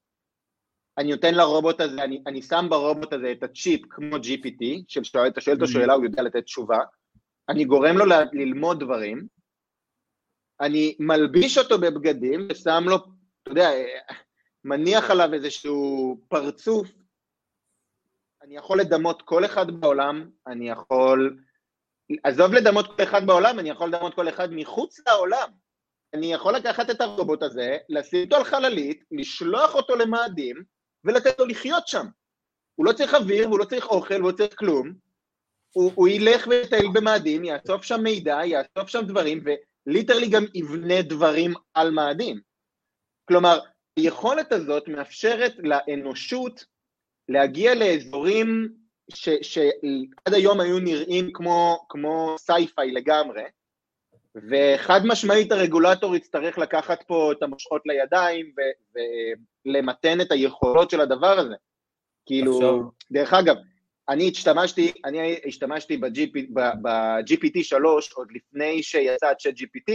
אני נותן לרובוט הזה, אני, אני שם ברובוט הזה את הצ'יפ כמו GPT, שאתה שואל את השאלה, הוא יודע לתת תשובה, אני גורם לו ל- ללמוד דברים, אני מלביש אותו בבגדים ושם לו, אתה יודע, מניח עליו איזשהו פרצוף, אני יכול לדמות כל אחד בעולם, אני יכול, עזוב לדמות כל אחד בעולם, אני יכול לדמות כל אחד מחוץ לעולם. אני יכול לקחת את הרובוט הזה, לשים אותו על חללית, לשלוח אותו למאדים ולתת לו לחיות שם. הוא לא צריך אוויר, והוא לא צריך אוכל, והוא לא צריך כלום. הוא, הוא ילך ויטייל במאדים, יאסוף שם מידע, יאסוף שם דברים, ו literally גם יבנה דברים על מאדים. כלומר, היכולת הזאת מאפשרת לאנושות להגיע לאזורים שעד היום היו נראים כמו, כמו sci-fi לגמרי, וחד משמעית הרגולטור יצטרך לקחת פה את המושכות לידיים ולמתן את היכולות של הדבר הזה. כאילו, עכשיו... דרך אגב, אני השתמשתי, אני השתמשתי ב-GPT 3 עוד לפני שיצא צ'אט GPT,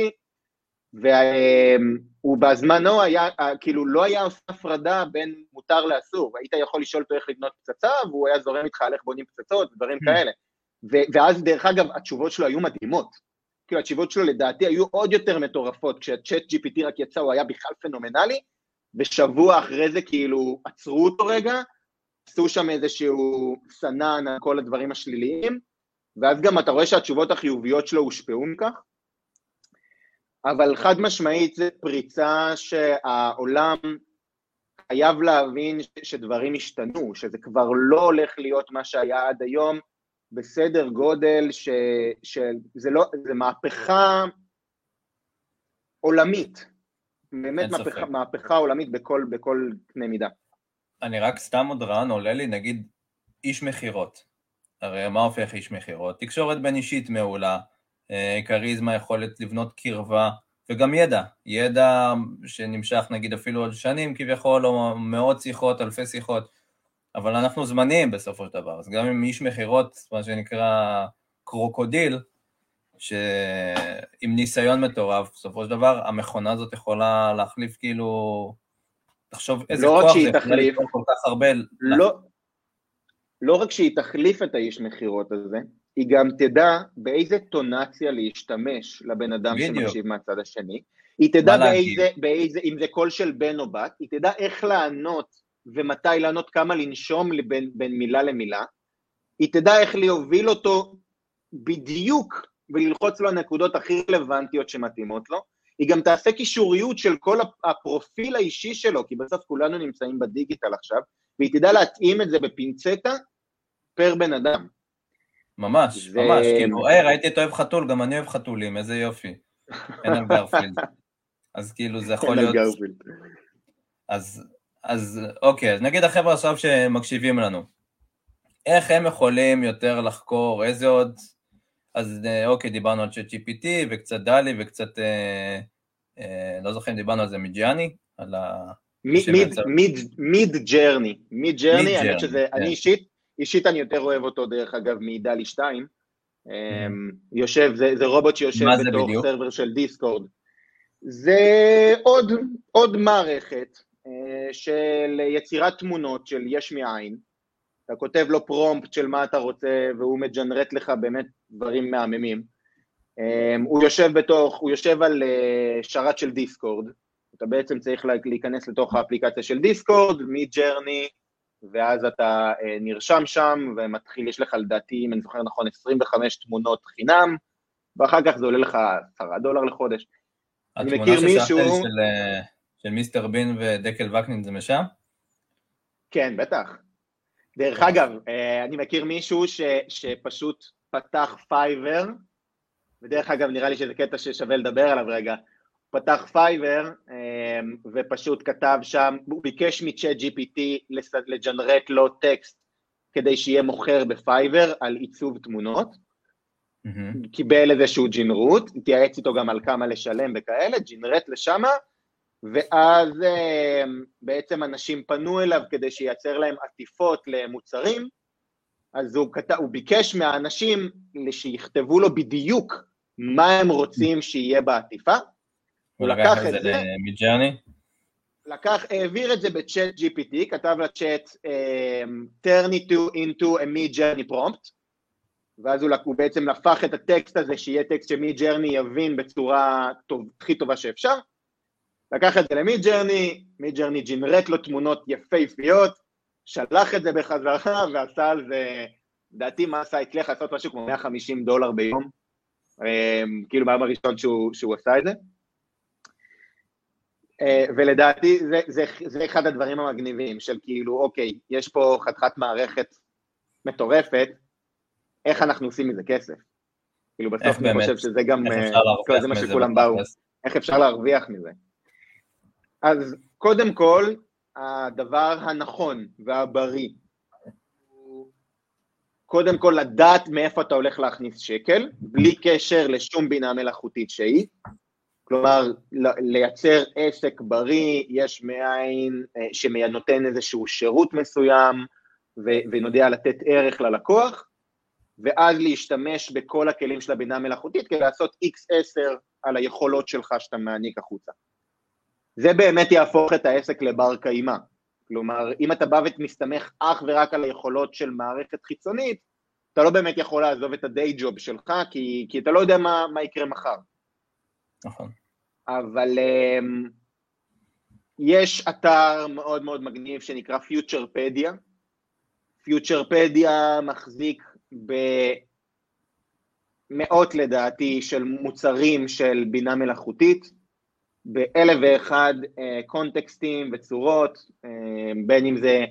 והוא בזמנו היה, כאילו לא היה עושה הפרדה בין מותר לאסור, היית יכול לשאול אותו איך לבנות פצצה, והוא היה זורם איתך על איך בונים פצצות ודברים hmm. כאלה. ואז דרך אגב, התשובות שלו היו מדהימות. כאילו התשובות שלו לדעתי היו עוד יותר מטורפות, כשהצ'אט GPT רק יצא הוא היה בכלל פנומנלי, ושבוע אחרי זה כאילו עצרו אותו רגע, עשו שם איזשהו סנן על כל הדברים השליליים, ואז גם אתה רואה שהתשובות החיוביות שלו הושפעו מכך, אבל חד משמעית זה פריצה שהעולם חייב להבין שדברים השתנו, שזה כבר לא הולך להיות מה שהיה עד היום, בסדר גודל ש, שזה לא, זה מהפכה עולמית, באמת מהפכה, מהפכה עולמית בכל, בכל קנה מידה. אני רק סתם עוד רעיון עולה לי, נגיד איש מכירות. הרי מה הופך איש מכירות? תקשורת בין אישית מעולה, כריזמה, יכולת לבנות קרבה, וגם ידע. ידע שנמשך נגיד אפילו עוד שנים כביכול, או מאות שיחות, אלפי שיחות. אבל אנחנו זמניים בסופו של דבר, אז גם אם איש מכירות, מה שנקרא קרוקודיל, שעם ניסיון מטורף, בסופו של דבר המכונה הזאת יכולה להחליף כאילו, תחשוב איזה לא כוח זה יכול להחליף כל כך הרבה. לא, לא רק שהיא תחליף את האיש מכירות הזה, היא גם תדע באיזה טונציה להשתמש לבן אדם בדיוק. שמקשיב מהצד השני, היא תדע באיזה, באיזה, אם זה קול של בן או בת, היא תדע איך לענות ומתי לענות כמה לנשום בין, בין מילה למילה, היא תדע איך להוביל אותו בדיוק וללחוץ לו הנקודות הכי רלוונטיות שמתאימות לו, היא גם תעשה קישוריות של כל הפרופיל האישי שלו, כי בסוף כולנו נמצאים בדיגיטל עכשיו, והיא תדע להתאים את זה בפינצטה פר בן אדם. ממש, ו... ממש, כאילו, היי, ראיתי את אוהב חתול, גם אני אוהב חתולים, איזה יופי. אין על גרפילד. אז כאילו זה יכול להיות... אז אז אוקיי, אז נגיד החבר'ה עכשיו שמקשיבים לנו, איך הם יכולים יותר לחקור, איזה עוד, אז אה, אוקיי, דיברנו על ChatGPT וקצת DALL-E וקצת, אה, אה, לא זוכר אם דיברנו על זה Midjourney, על ה... Midjourney, Midjourney, אני שזה, כן. אני אישית, אישית אני יותר אוהב אותו דרך אגב מ DALL-E 2, mm. אמ, יושב, זה, זה רובוט שיושב בתוך server של Discord. זה עוד, עוד מערכת אה, של יצירת תמונות של יש מאין, אתה כותב לו פרומפט של מה אתה רוצה והוא מג'נרט לך באמת דברים מהממים. אה, הוא יושב בתוך, הוא יושב על אה, שרת של דיסקורד, אתה בעצם צריך להיכנס לתוך האפליקציה של דיסקורד, מג'רני, ואז אתה אה, נרשם שם, ומתחיל, יש לך לדעתי, אם אני זוכר נכון, 25 תמונות חינם, ואחר כך זה עולה לך 10 דולר לחודש. אני מכיר מישהו... התמונה ששלחת של, אה, של מיסטר בין ודקל וקנין זה משם? כן, בטח. דרך אגב, אה, אני מכיר מישהו ש, שפשוט פתח Fiverr, ודרך אגב נראה לי שזה קטע ששווה לדבר עליו רגע, פתח Fiverr אה, ופשוט כתב שם, הוא ביקש מ Chat GPT לג'נרט לו טקסט כדי שיהיה מוכר ב Fiverr על עיצוב תמונות, mm-hmm. קיבל איזשהו ג'ינרוט, התייעץ איתו גם על כמה לשלם וכאלה, ג'ינרט לשמה, ואז אה, בעצם אנשים פנו אליו כדי שייצר להם עטיפות למוצרים, אז הוא, כת... הוא ביקש מהאנשים שיכתבו לו בדיוק מה הם רוצים שיהיה בעטיפה. הוא לקח את זה Midjourney? לקח, העביר את זה ב-Chat GPT, כתב לצ'אט um, turn it to into a Midjourney prompt, ואז הוא, הוא בעצם הפך את הטקסט הזה שיהיה טקסט ש-Midjourney יבין בצורה טוב, הכי טובה שאפשר, לקח את זה ל-Midjourney, Midjourney ג'ינרט לו תמונות יפהפיות, שלח את זה בחזרה ועשה על זה, לדעתי מה עשה, הצליח לעשות משהו כמו 150 דולר ביום, אמ, כאילו מהיום הראשון שהוא, שהוא עשה את זה. אה, ולדעתי זה, זה, זה אחד הדברים המגניבים של כאילו, אוקיי, יש פה חתיכת מערכת מטורפת, איך אנחנו עושים מזה כסף? כאילו בסוף אני חושב שזה גם, איך אה, זה מה שכולם באו, איך אפשר להרוויח מזה. אז קודם כל, הדבר הנכון והבריא קודם כל לדעת מאיפה אתה הולך להכניס שקל, בלי קשר לשום בינה מלאכותית שהיא. כלומר, לייצר עסק בריא, יש מאין אה, שנותן איזשהו שירות מסוים ונודע לתת ערך ללקוח, ואז להשתמש בכל הכלים של הבינה המלאכותית כדי לעשות x10 על היכולות שלך שאתה מעניק החוצה. זה באמת יהפוך את העסק לבר קיימא. כלומר, אם אתה בא ומסתמך אך ורק על היכולות של מערכת חיצונית, אתה לא באמת יכול לעזוב את הדיי ג'וב שלך, כי, כי אתה לא יודע מה, מה יקרה מחר. נכון. אבל um, יש אתר מאוד מאוד מגניב שנקרא פיוטרפדיה. פיוטרפדיה מחזיק במאות לדעתי של מוצרים של בינה מלאכותית, באלף ואחד אה, קונטקסטים וצורות, אה, בין אם זה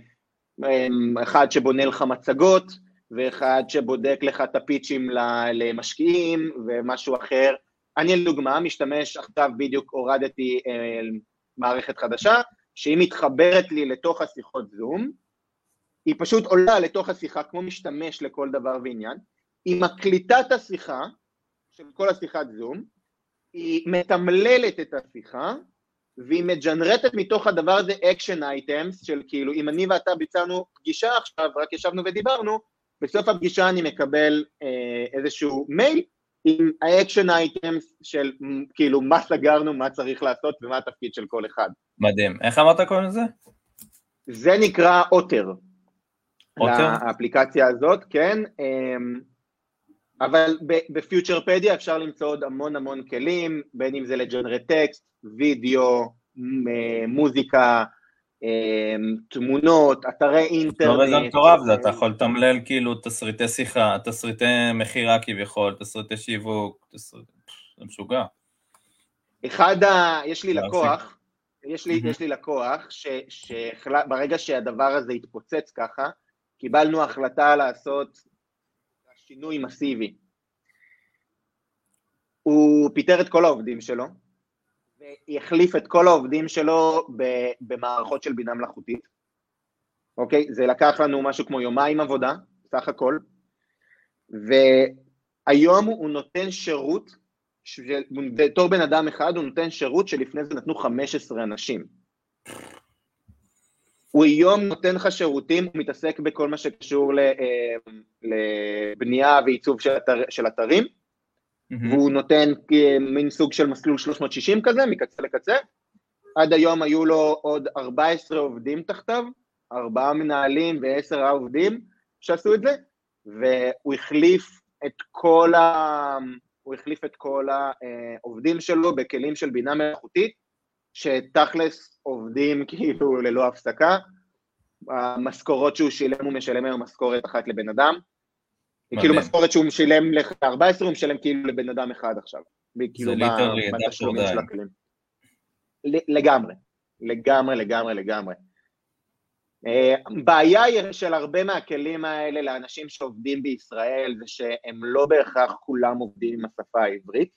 אה, אחד שבונה לך מצגות, ואחד שבודק לך את הפיצ'ים למשקיעים, ומשהו אחר. אני לדוגמה משתמש עכשיו בדיוק הורדתי מערכת חדשה, שהיא מתחברת לי לתוך השיחות זום, היא פשוט עולה לתוך השיחה כמו משתמש לכל דבר ועניין, היא מקליטה את השיחה של כל השיחת זום, היא מתמללת את השיחה, והיא מג'נרטת מתוך הדבר הזה action items, של כאילו, אם אני ואתה ביצענו פגישה עכשיו, רק ישבנו ודיברנו, בסוף הפגישה אני מקבל אה, איזשהו מייל עם ה action items של כאילו מה סגרנו, מה צריך לעשות ומה התפקיד של כל אחד. מדהים. איך אמרת קוראים לזה? זה נקרא Otter. Otter? לאפליקציה הזאת, כן. אה, אבל בפיוצ'רפדיה אפשר למצוא עוד המון המון כלים, בין אם זה לג'נרט טקסט, וידאו, מוזיקה, אמ, תמונות, אתרי אינטרנט. לא וזה מטורף זה, אתה יכול לתמלל כאילו תסריטי שיחה, תסריטי מכירה כבכל, תסריטי שיווק. זה משוגע. אחד ה... יש לי לקוח, יש לי, יש לי לקוח, שברגע שהדבר הזה התפוצץ ככה, קיבלנו החלטה לעשות שינוי מסיבי. הוא פיטר את כל העובדים שלו, והחליף את כל העובדים שלו במערכות של בינה מלאכותית. אוקיי? זה לקח לנו משהו כמו יומיים עבודה, סך הכל, והיום הוא נותן שירות, בתור בן אדם אחד הוא נותן שירות שלפני זה נתנו 15 אנשים. הוא היום נותן לך שירותים, הוא מתעסק בכל מה שקשור אה, לבנייה ועיצוב של, אתר, של אתרים, mm-hmm. והוא נותן מין סוג של מסלול 360 כזה, מקצה לקצה. עד היום היו לו עוד 14 עובדים תחתיו, ארבעה מנהלים ועשר עובדים שעשו את זה, והוא החליף את כל, ה... הוא החליף את כל העובדים שלו בכלים של בינה מלאכותית, שתכלס עובדים כאילו ללא הפסקה, המשכורות שהוא שילם, הוא משלם היום משכורת אחת לבן אדם. מדהים. כאילו משכורת שהוא משלם ל-14, הוא משלם כאילו לבן אדם אחד עכשיו. כאילו בתשלומים דף של. הכלים. לגמרי, לגמרי, לגמרי, לגמרי. אה, בעיה היא של הרבה מהכלים האלה לאנשים שעובדים בישראל זה שהם לא בהכרח כולם עובדים עם השפה העברית.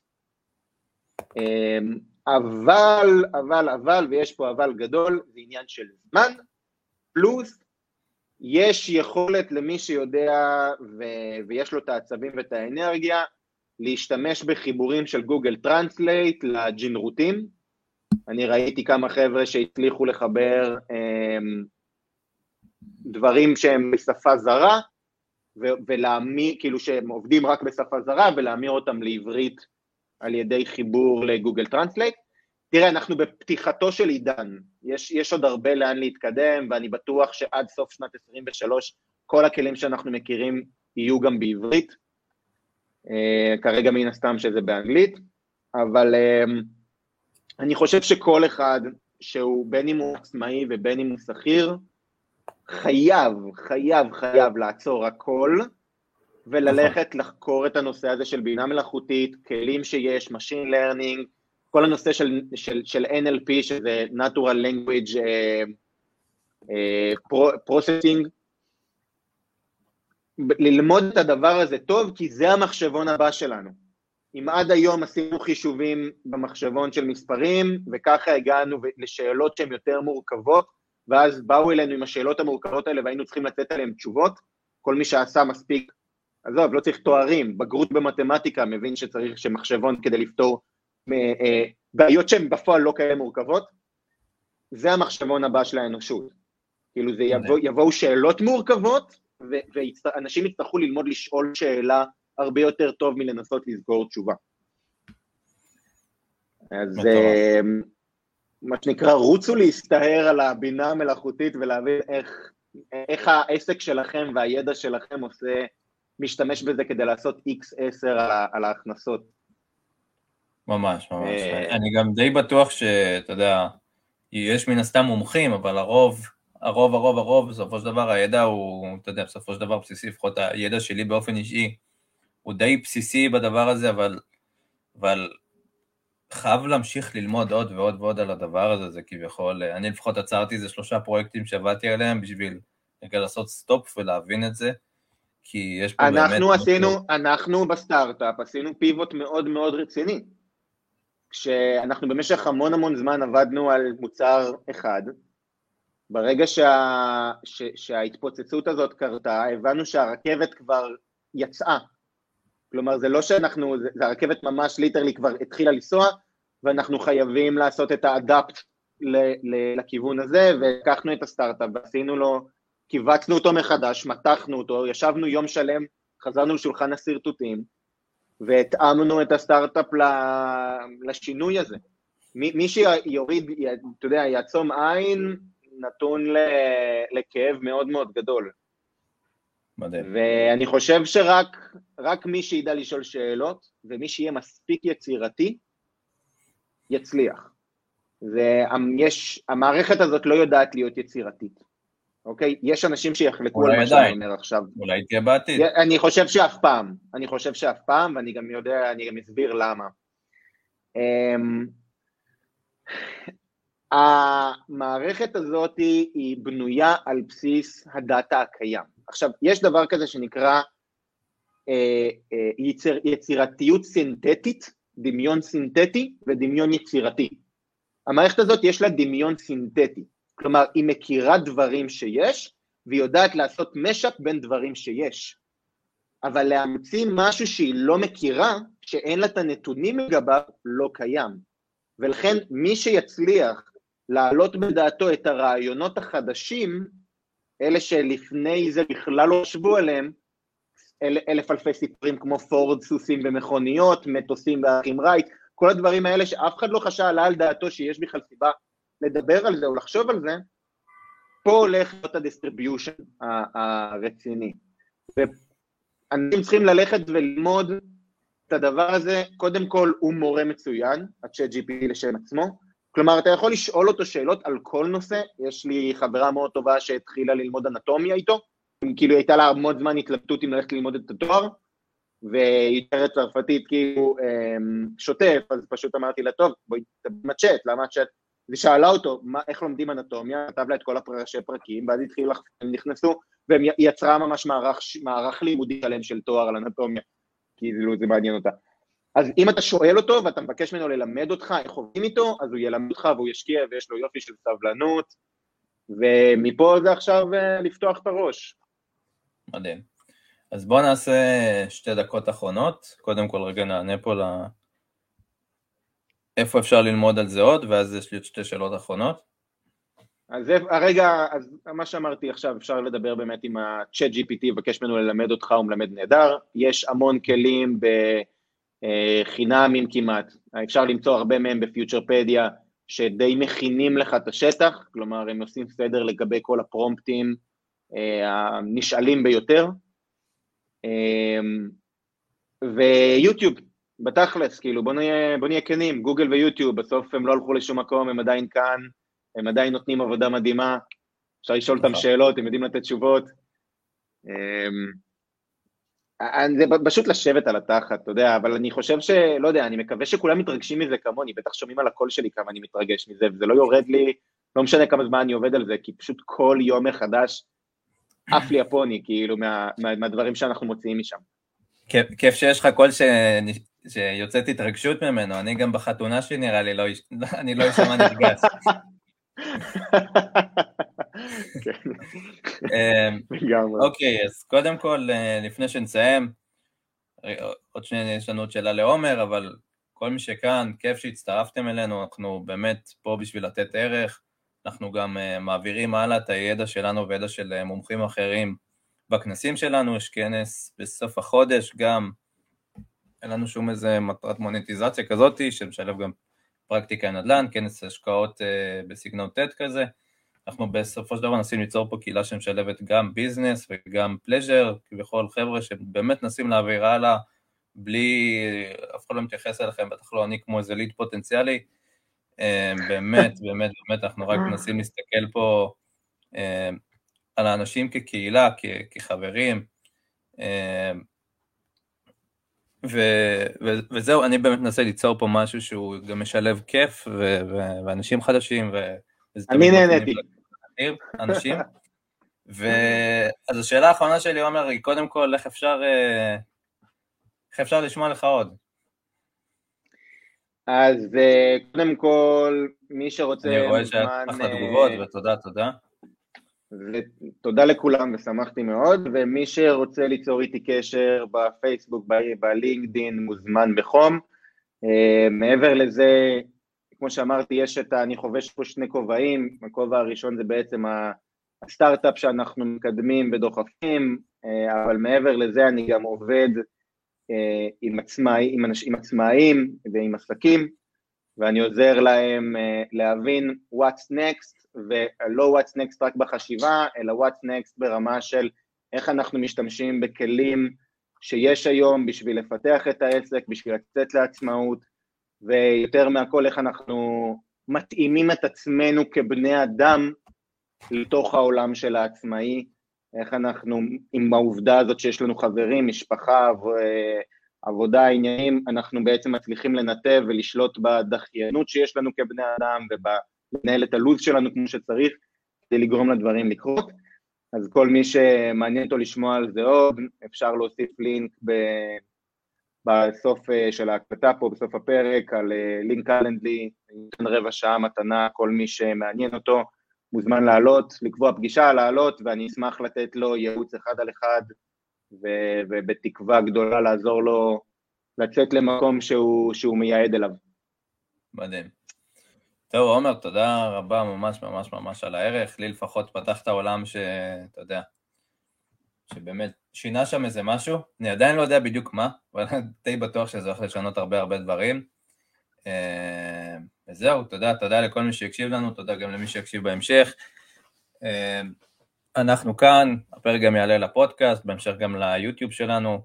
אה, אבל, אבל, אבל, ויש פה אבל גדול, זה עניין של זמן, פלוס יש יכולת למי שיודע ו- ויש לו את העצבים ואת האנרגיה להשתמש בחיבורים של Google Translate לג'ינרוטים. אני ראיתי כמה חבר'ה שהצליחו לחבר אמ, דברים שהם בשפה זרה, ו- ולהמיר, כאילו שהם עובדים רק בשפה זרה, ולהמיר אותם לעברית על ידי חיבור ל-Google Translate. תראה, אנחנו בפתיחתו של עידן, יש, יש עוד הרבה לאן להתקדם, ואני בטוח שעד סוף שנת 23 כל הכלים שאנחנו מכירים יהיו גם בעברית. Uh, כרגע מן הסתם שזה באנגלית, אבל uh, אני חושב שכל אחד שהוא בין אם הוא עצמאי ובין אם הוא שכיר, חייב, חייב, חייב לעצור הכל וללכת לחקור את הנושא הזה של בינה מלאכותית, כלים שיש, Machine Learning, כל הנושא של, של, של NLP, שזה Natural Language uh, uh, Processing, ללמוד את הדבר הזה טוב, כי זה המחשבון הבא שלנו. אם עד היום עשינו חישובים במחשבון של מספרים, וככה הגענו לשאלות שהן יותר מורכבות, ואז באו אלינו עם השאלות המורכבות האלה והיינו צריכים לתת עליהן תשובות, כל מי שעשה מספיק, עזוב, לא צריך תוארים, בגרות במתמטיקה, מבין שצריך שמחשבון כדי לפתור בעיות שהן בפועל לא כאלה מורכבות, זה המחשבון הבא של האנושות. כאילו זה יבוא, יבואו שאלות מורכבות, ואנשים יצטרכו ללמוד לשאול שאלה הרבה יותר טוב מלנסות לסגור תשובה. אז אה, מה שנקרא, רוצו להסתער על הבינה המלאכותית ולהבין איך, איך העסק שלכם והידע שלכם עושה, משתמש בזה כדי לעשות X10 על, על ההכנסות. ממש, ממש. אני גם די בטוח שאתה יודע, יש מן הסתם מומחים, אבל הרוב, הרוב, הרוב, הרוב, בסופו של דבר הידע הוא, אתה יודע, בסופו של דבר בסיסי, לפחות הידע שלי באופן אישי, הוא די בסיסי בדבר הזה, אבל, אבל חייב להמשיך ללמוד עוד ועוד ועוד על הדבר הזה, זה כביכול, אני לפחות עצרתי איזה שלושה פרויקטים שעבדתי עליהם בשביל רגע לעשות סטופ ולהבין את זה, כי יש פה אנחנו באמת... אנחנו עשינו, אנחנו בסטארט-אפ עשינו פיבוט מאוד מאוד רציני. כשאנחנו במשך המון המון זמן עבדנו על מוצר אחד, ברגע שה, ש, שההתפוצצות הזאת קרתה, הבנו שהרכבת כבר יצאה. כלומר, זה לא שאנחנו, זה, הרכבת ממש literally כבר התחילה לנסוע, ואנחנו חייבים לעשות את ה adapt ל, ל, לכיוון הזה, ולקחנו את הסטארט-אפ ועשינו לו, קיבצנו אותו מחדש, מתחנו אותו, ישבנו יום שלם, חזרנו לשולחן השרטוטים, והתאמנו את הסטארט-אפ לשינוי הזה. מי שיוריד, אתה יודע, יעצום עין, נתון לכאב מאוד מאוד גדול. מדהים. ואני חושב שרק רק מי שידע לשאול שאלות, ומי שיהיה מספיק יצירתי, יצליח. ויש, המערכת הזאת לא יודעת להיות יצירתית, אוקיי? יש אנשים שיחלקו על מה שאני אומר עכשיו. אולי תהיה בעתיד. אני חושב שאף פעם, אני חושב שאף פעם, ואני גם יודע, אני גם אסביר למה. המערכת הזאת היא בנויה על בסיס הדאטה הקיים. עכשיו, יש דבר כזה שנקרא אה, אה, יציר, יצירתיות סינתטית, דמיון סינתטי ודמיון יצירתי. המערכת הזאת יש לה דמיון סינתטי, כלומר, היא מכירה דברים שיש, והיא יודעת לעשות משאפ בין דברים שיש. אבל להמציא משהו שהיא לא מכירה, שאין לה את הנתונים לגביו, לא קיים. ולכן מי שיצליח להעלות בדעתו את הרעיונות החדשים, אלה שלפני זה בכלל לא חשבו עליהם, אל, אלף אלפי סיפורים כמו פורד, סוסים ומכוניות, מטוסים והאחים רייט, כל הדברים האלה שאף אחד לא חשב עלה על דעתו שיש בכלל סיבה לדבר על זה או לחשוב על זה, פה הולך להיות ה distribution הרציני. ואנשים צריכים ללכת וללמוד את הדבר הזה, קודם כל הוא מורה מצוין, ה-Chat GPT לשם עצמו, כלומר, אתה יכול לשאול אותו שאלות על כל נושא, יש לי חברה מאוד טובה שהתחילה ללמוד אנטומיה איתו, כאילו הייתה לה המון זמן התלבטות אם ללכת ללמוד את התואר, והיא תארת צרפתית כאילו אמ, שוטף, אז פשוט אמרתי לה, טוב, בואי תדברי צ'אט, למה צ'אט? ושאלה אותו מה, איך לומדים אנטומיה, כתב לה את כל הראשי פרקים, ואז התחילו, הם נכנסו, והם יצרה ממש מערך, מערך לימודי שלם של תואר על אנטומיה, כאילו זה מעניין אותה. אז אם אתה שואל אותו ואתה מבקש ממנו ללמד אותך איך עובדים איתו, אז הוא ילמד אותך והוא ישקיע ויש לו יופי של סבלנות, ומפה זה עכשיו אה, לפתוח את הראש. מדהים. אז בואו נעשה שתי דקות אחרונות, קודם כל רגע נענה פה ל... איפה אפשר ללמוד על זה עוד, ואז יש לי עוד שתי שאלות אחרונות. אז הרגע, אז מה שאמרתי עכשיו, אפשר לדבר באמת עם ה-chat GPT, לבקש ממנו ללמד אותך, הוא מלמד נהדר. יש המון כלים בחינמים כמעט, אפשר למצוא הרבה מהם בפיוטרפדיה, שדי מכינים לך את השטח, כלומר הם עושים סדר לגבי כל הפרומפטים אה, הנשאלים ביותר. אמ, ויוטיוב, בתכלס, כאילו, בוא נהיה, בוא נהיה כנים, גוגל ויוטיוב, בסוף הם לא הלכו לשום מקום, הם עדיין כאן, הם עדיין נותנים עבודה מדהימה, אפשר לשאול אותם נכון. שאלות, הם יודעים לתת תשובות. אמ, זה פשוט לשבת על התחת, אתה יודע, אבל אני חושב ש... לא יודע, אני מקווה שכולם מתרגשים מזה כמוני, בטח שומעים על הקול שלי כמה אני מתרגש מזה, וזה לא יורד לי, לא משנה כמה זמן אני עובד על זה, כי פשוט כל יום מחדש עף לי הפוני, כאילו, מה, מה, מהדברים שאנחנו מוציאים משם. כיף שיש לך קול ש... שיוצאת התרגשות ממנו, אני גם בחתונה שלי נראה לי, לא, אני לא אשמע נרגש. אמ, אוקיי, אז קודם כל, אה, לפני שנסיים, עוד שנייה יש לנו עוד שאלה לעומר, אבל כל מי שכאן, כיף שהצטרפתם אלינו, אנחנו באמת פה בשביל לתת ערך. אנחנו גם uh, מעבירים הלאה את הידע שלנו וידע של מומחים אחרים בכנסים שלנו, יש כנס בסוף החודש גם, אין לנו שום איזה מטרת מוניטיזציה כזאתי, שמשלב גם פרקטיקה נדל"ן, כנס השקעות uh, בסגנון ט' כזה, אנחנו בסופו של דבר מנסים ליצור פה קהילה שמשלבת גם ביזנס וגם פלז'ר, כביכול חבר'ה שבאמת מנסים להעביר הלאה בלי, אף אחד לא מתייחס אליכם, בטח לא אני כמו איזה ליד פוטנציאלי, אה, באמת, באמת, באמת, אנחנו רק מנסים להסתכל פה אה, על האנשים כקהילה, כחברים, אה, ו- ו- וזהו, אני באמת מנסה ליצור פה משהו שהוא גם משלב כיף ו- ו- ואנשים חדשים. ו- אני נהניתי. אנשים. ואז השאלה האחרונה שלי, עומר, היא קודם כל, איך אפשר, איך אפשר לשמוע לך עוד? אז אה, קודם כל, מי שרוצה... אני רואה שאת אחלה אה, תגובות, ותודה, תודה. ותודה לכולם ושמחתי מאוד, ומי שרוצה ליצור איתי קשר בפייסבוק, בלינקדין, מוזמן בחום. אה, מעבר לזה, כמו שאמרתי, יש את ה... אני חובש פה שני כובעים, הכובע הראשון זה בעצם הסטארט-אפ שאנחנו מקדמים ודוחפים, אבל מעבר לזה אני גם עובד אה, עם, עצמאי, עם, אנש, עם עצמאים ועם עסקים, ואני עוזר להם אה, להבין what's next, ולא what's next רק בחשיבה, אלא what's next ברמה של איך אנחנו משתמשים בכלים שיש היום בשביל לפתח את העסק, בשביל לצאת לעצמאות, ויותר מהכל איך אנחנו מתאימים את עצמנו כבני אדם לתוך העולם של העצמאי, איך אנחנו, עם העובדה הזאת שיש לנו חברים, משפחה, עבודה, עניינים, אנחנו בעצם מצליחים לנתב ולשלוט בדחיינות שיש לנו כבני אדם ולנהל את הלו"ז שלנו כמו שצריך כדי לגרום לדברים לקרות. אז כל מי שמעניין אותו לשמוע על זה עוד, אפשר להוסיף לינק ב... בסוף אה, של ההקלטה פה, בסוף הפרק, על אה, לינק קלנדלי, ניתן רבע שעה מתנה, כל מי שמעניין אותו. מוזמן לעלות, לקבוע פגישה, לעלות, ואני אשמח לתת לו ייעוץ אחד על אחד, ו- ובתקווה גדולה לעזור לו לצאת למקום שהוא, שהוא מייעד אליו. מדהים. טוב, עומר, תודה רבה ממש ממש ממש על הערך. לי לפחות פתח את העולם שאתה יודע, שבאמת שינה שם איזה משהו. אני עדיין לא יודע בדיוק מה, אבל די בטוח שזה הולך לשנות הרבה הרבה דברים. אה, וזהו, תודה, תודה לכל מי שהקשיב לנו, תודה גם למי שיקשיב בהמשך. אה, אנחנו כאן, הפרק גם יעלה לפודקאסט, בהמשך גם ליוטיוב שלנו.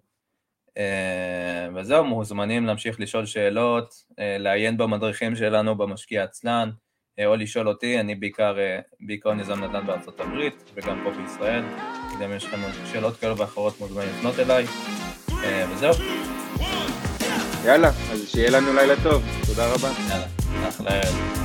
אה, וזהו, מוזמנים להמשיך לשאול שאלות, אה, לעיין במדריכים שלנו במשקיע עצלן, אה, או לשאול אותי, אני בעיקר, בעיקר יזם נדל"ן בארצות הברית, וגם פה בישראל. אם יש לכם שאלות כאלה ואחרות מוזמנים לפנות אליי, וזהו. יאללה, אז שיהיה לנו לילה טוב, תודה רבה. יאללה, אחלה ערב.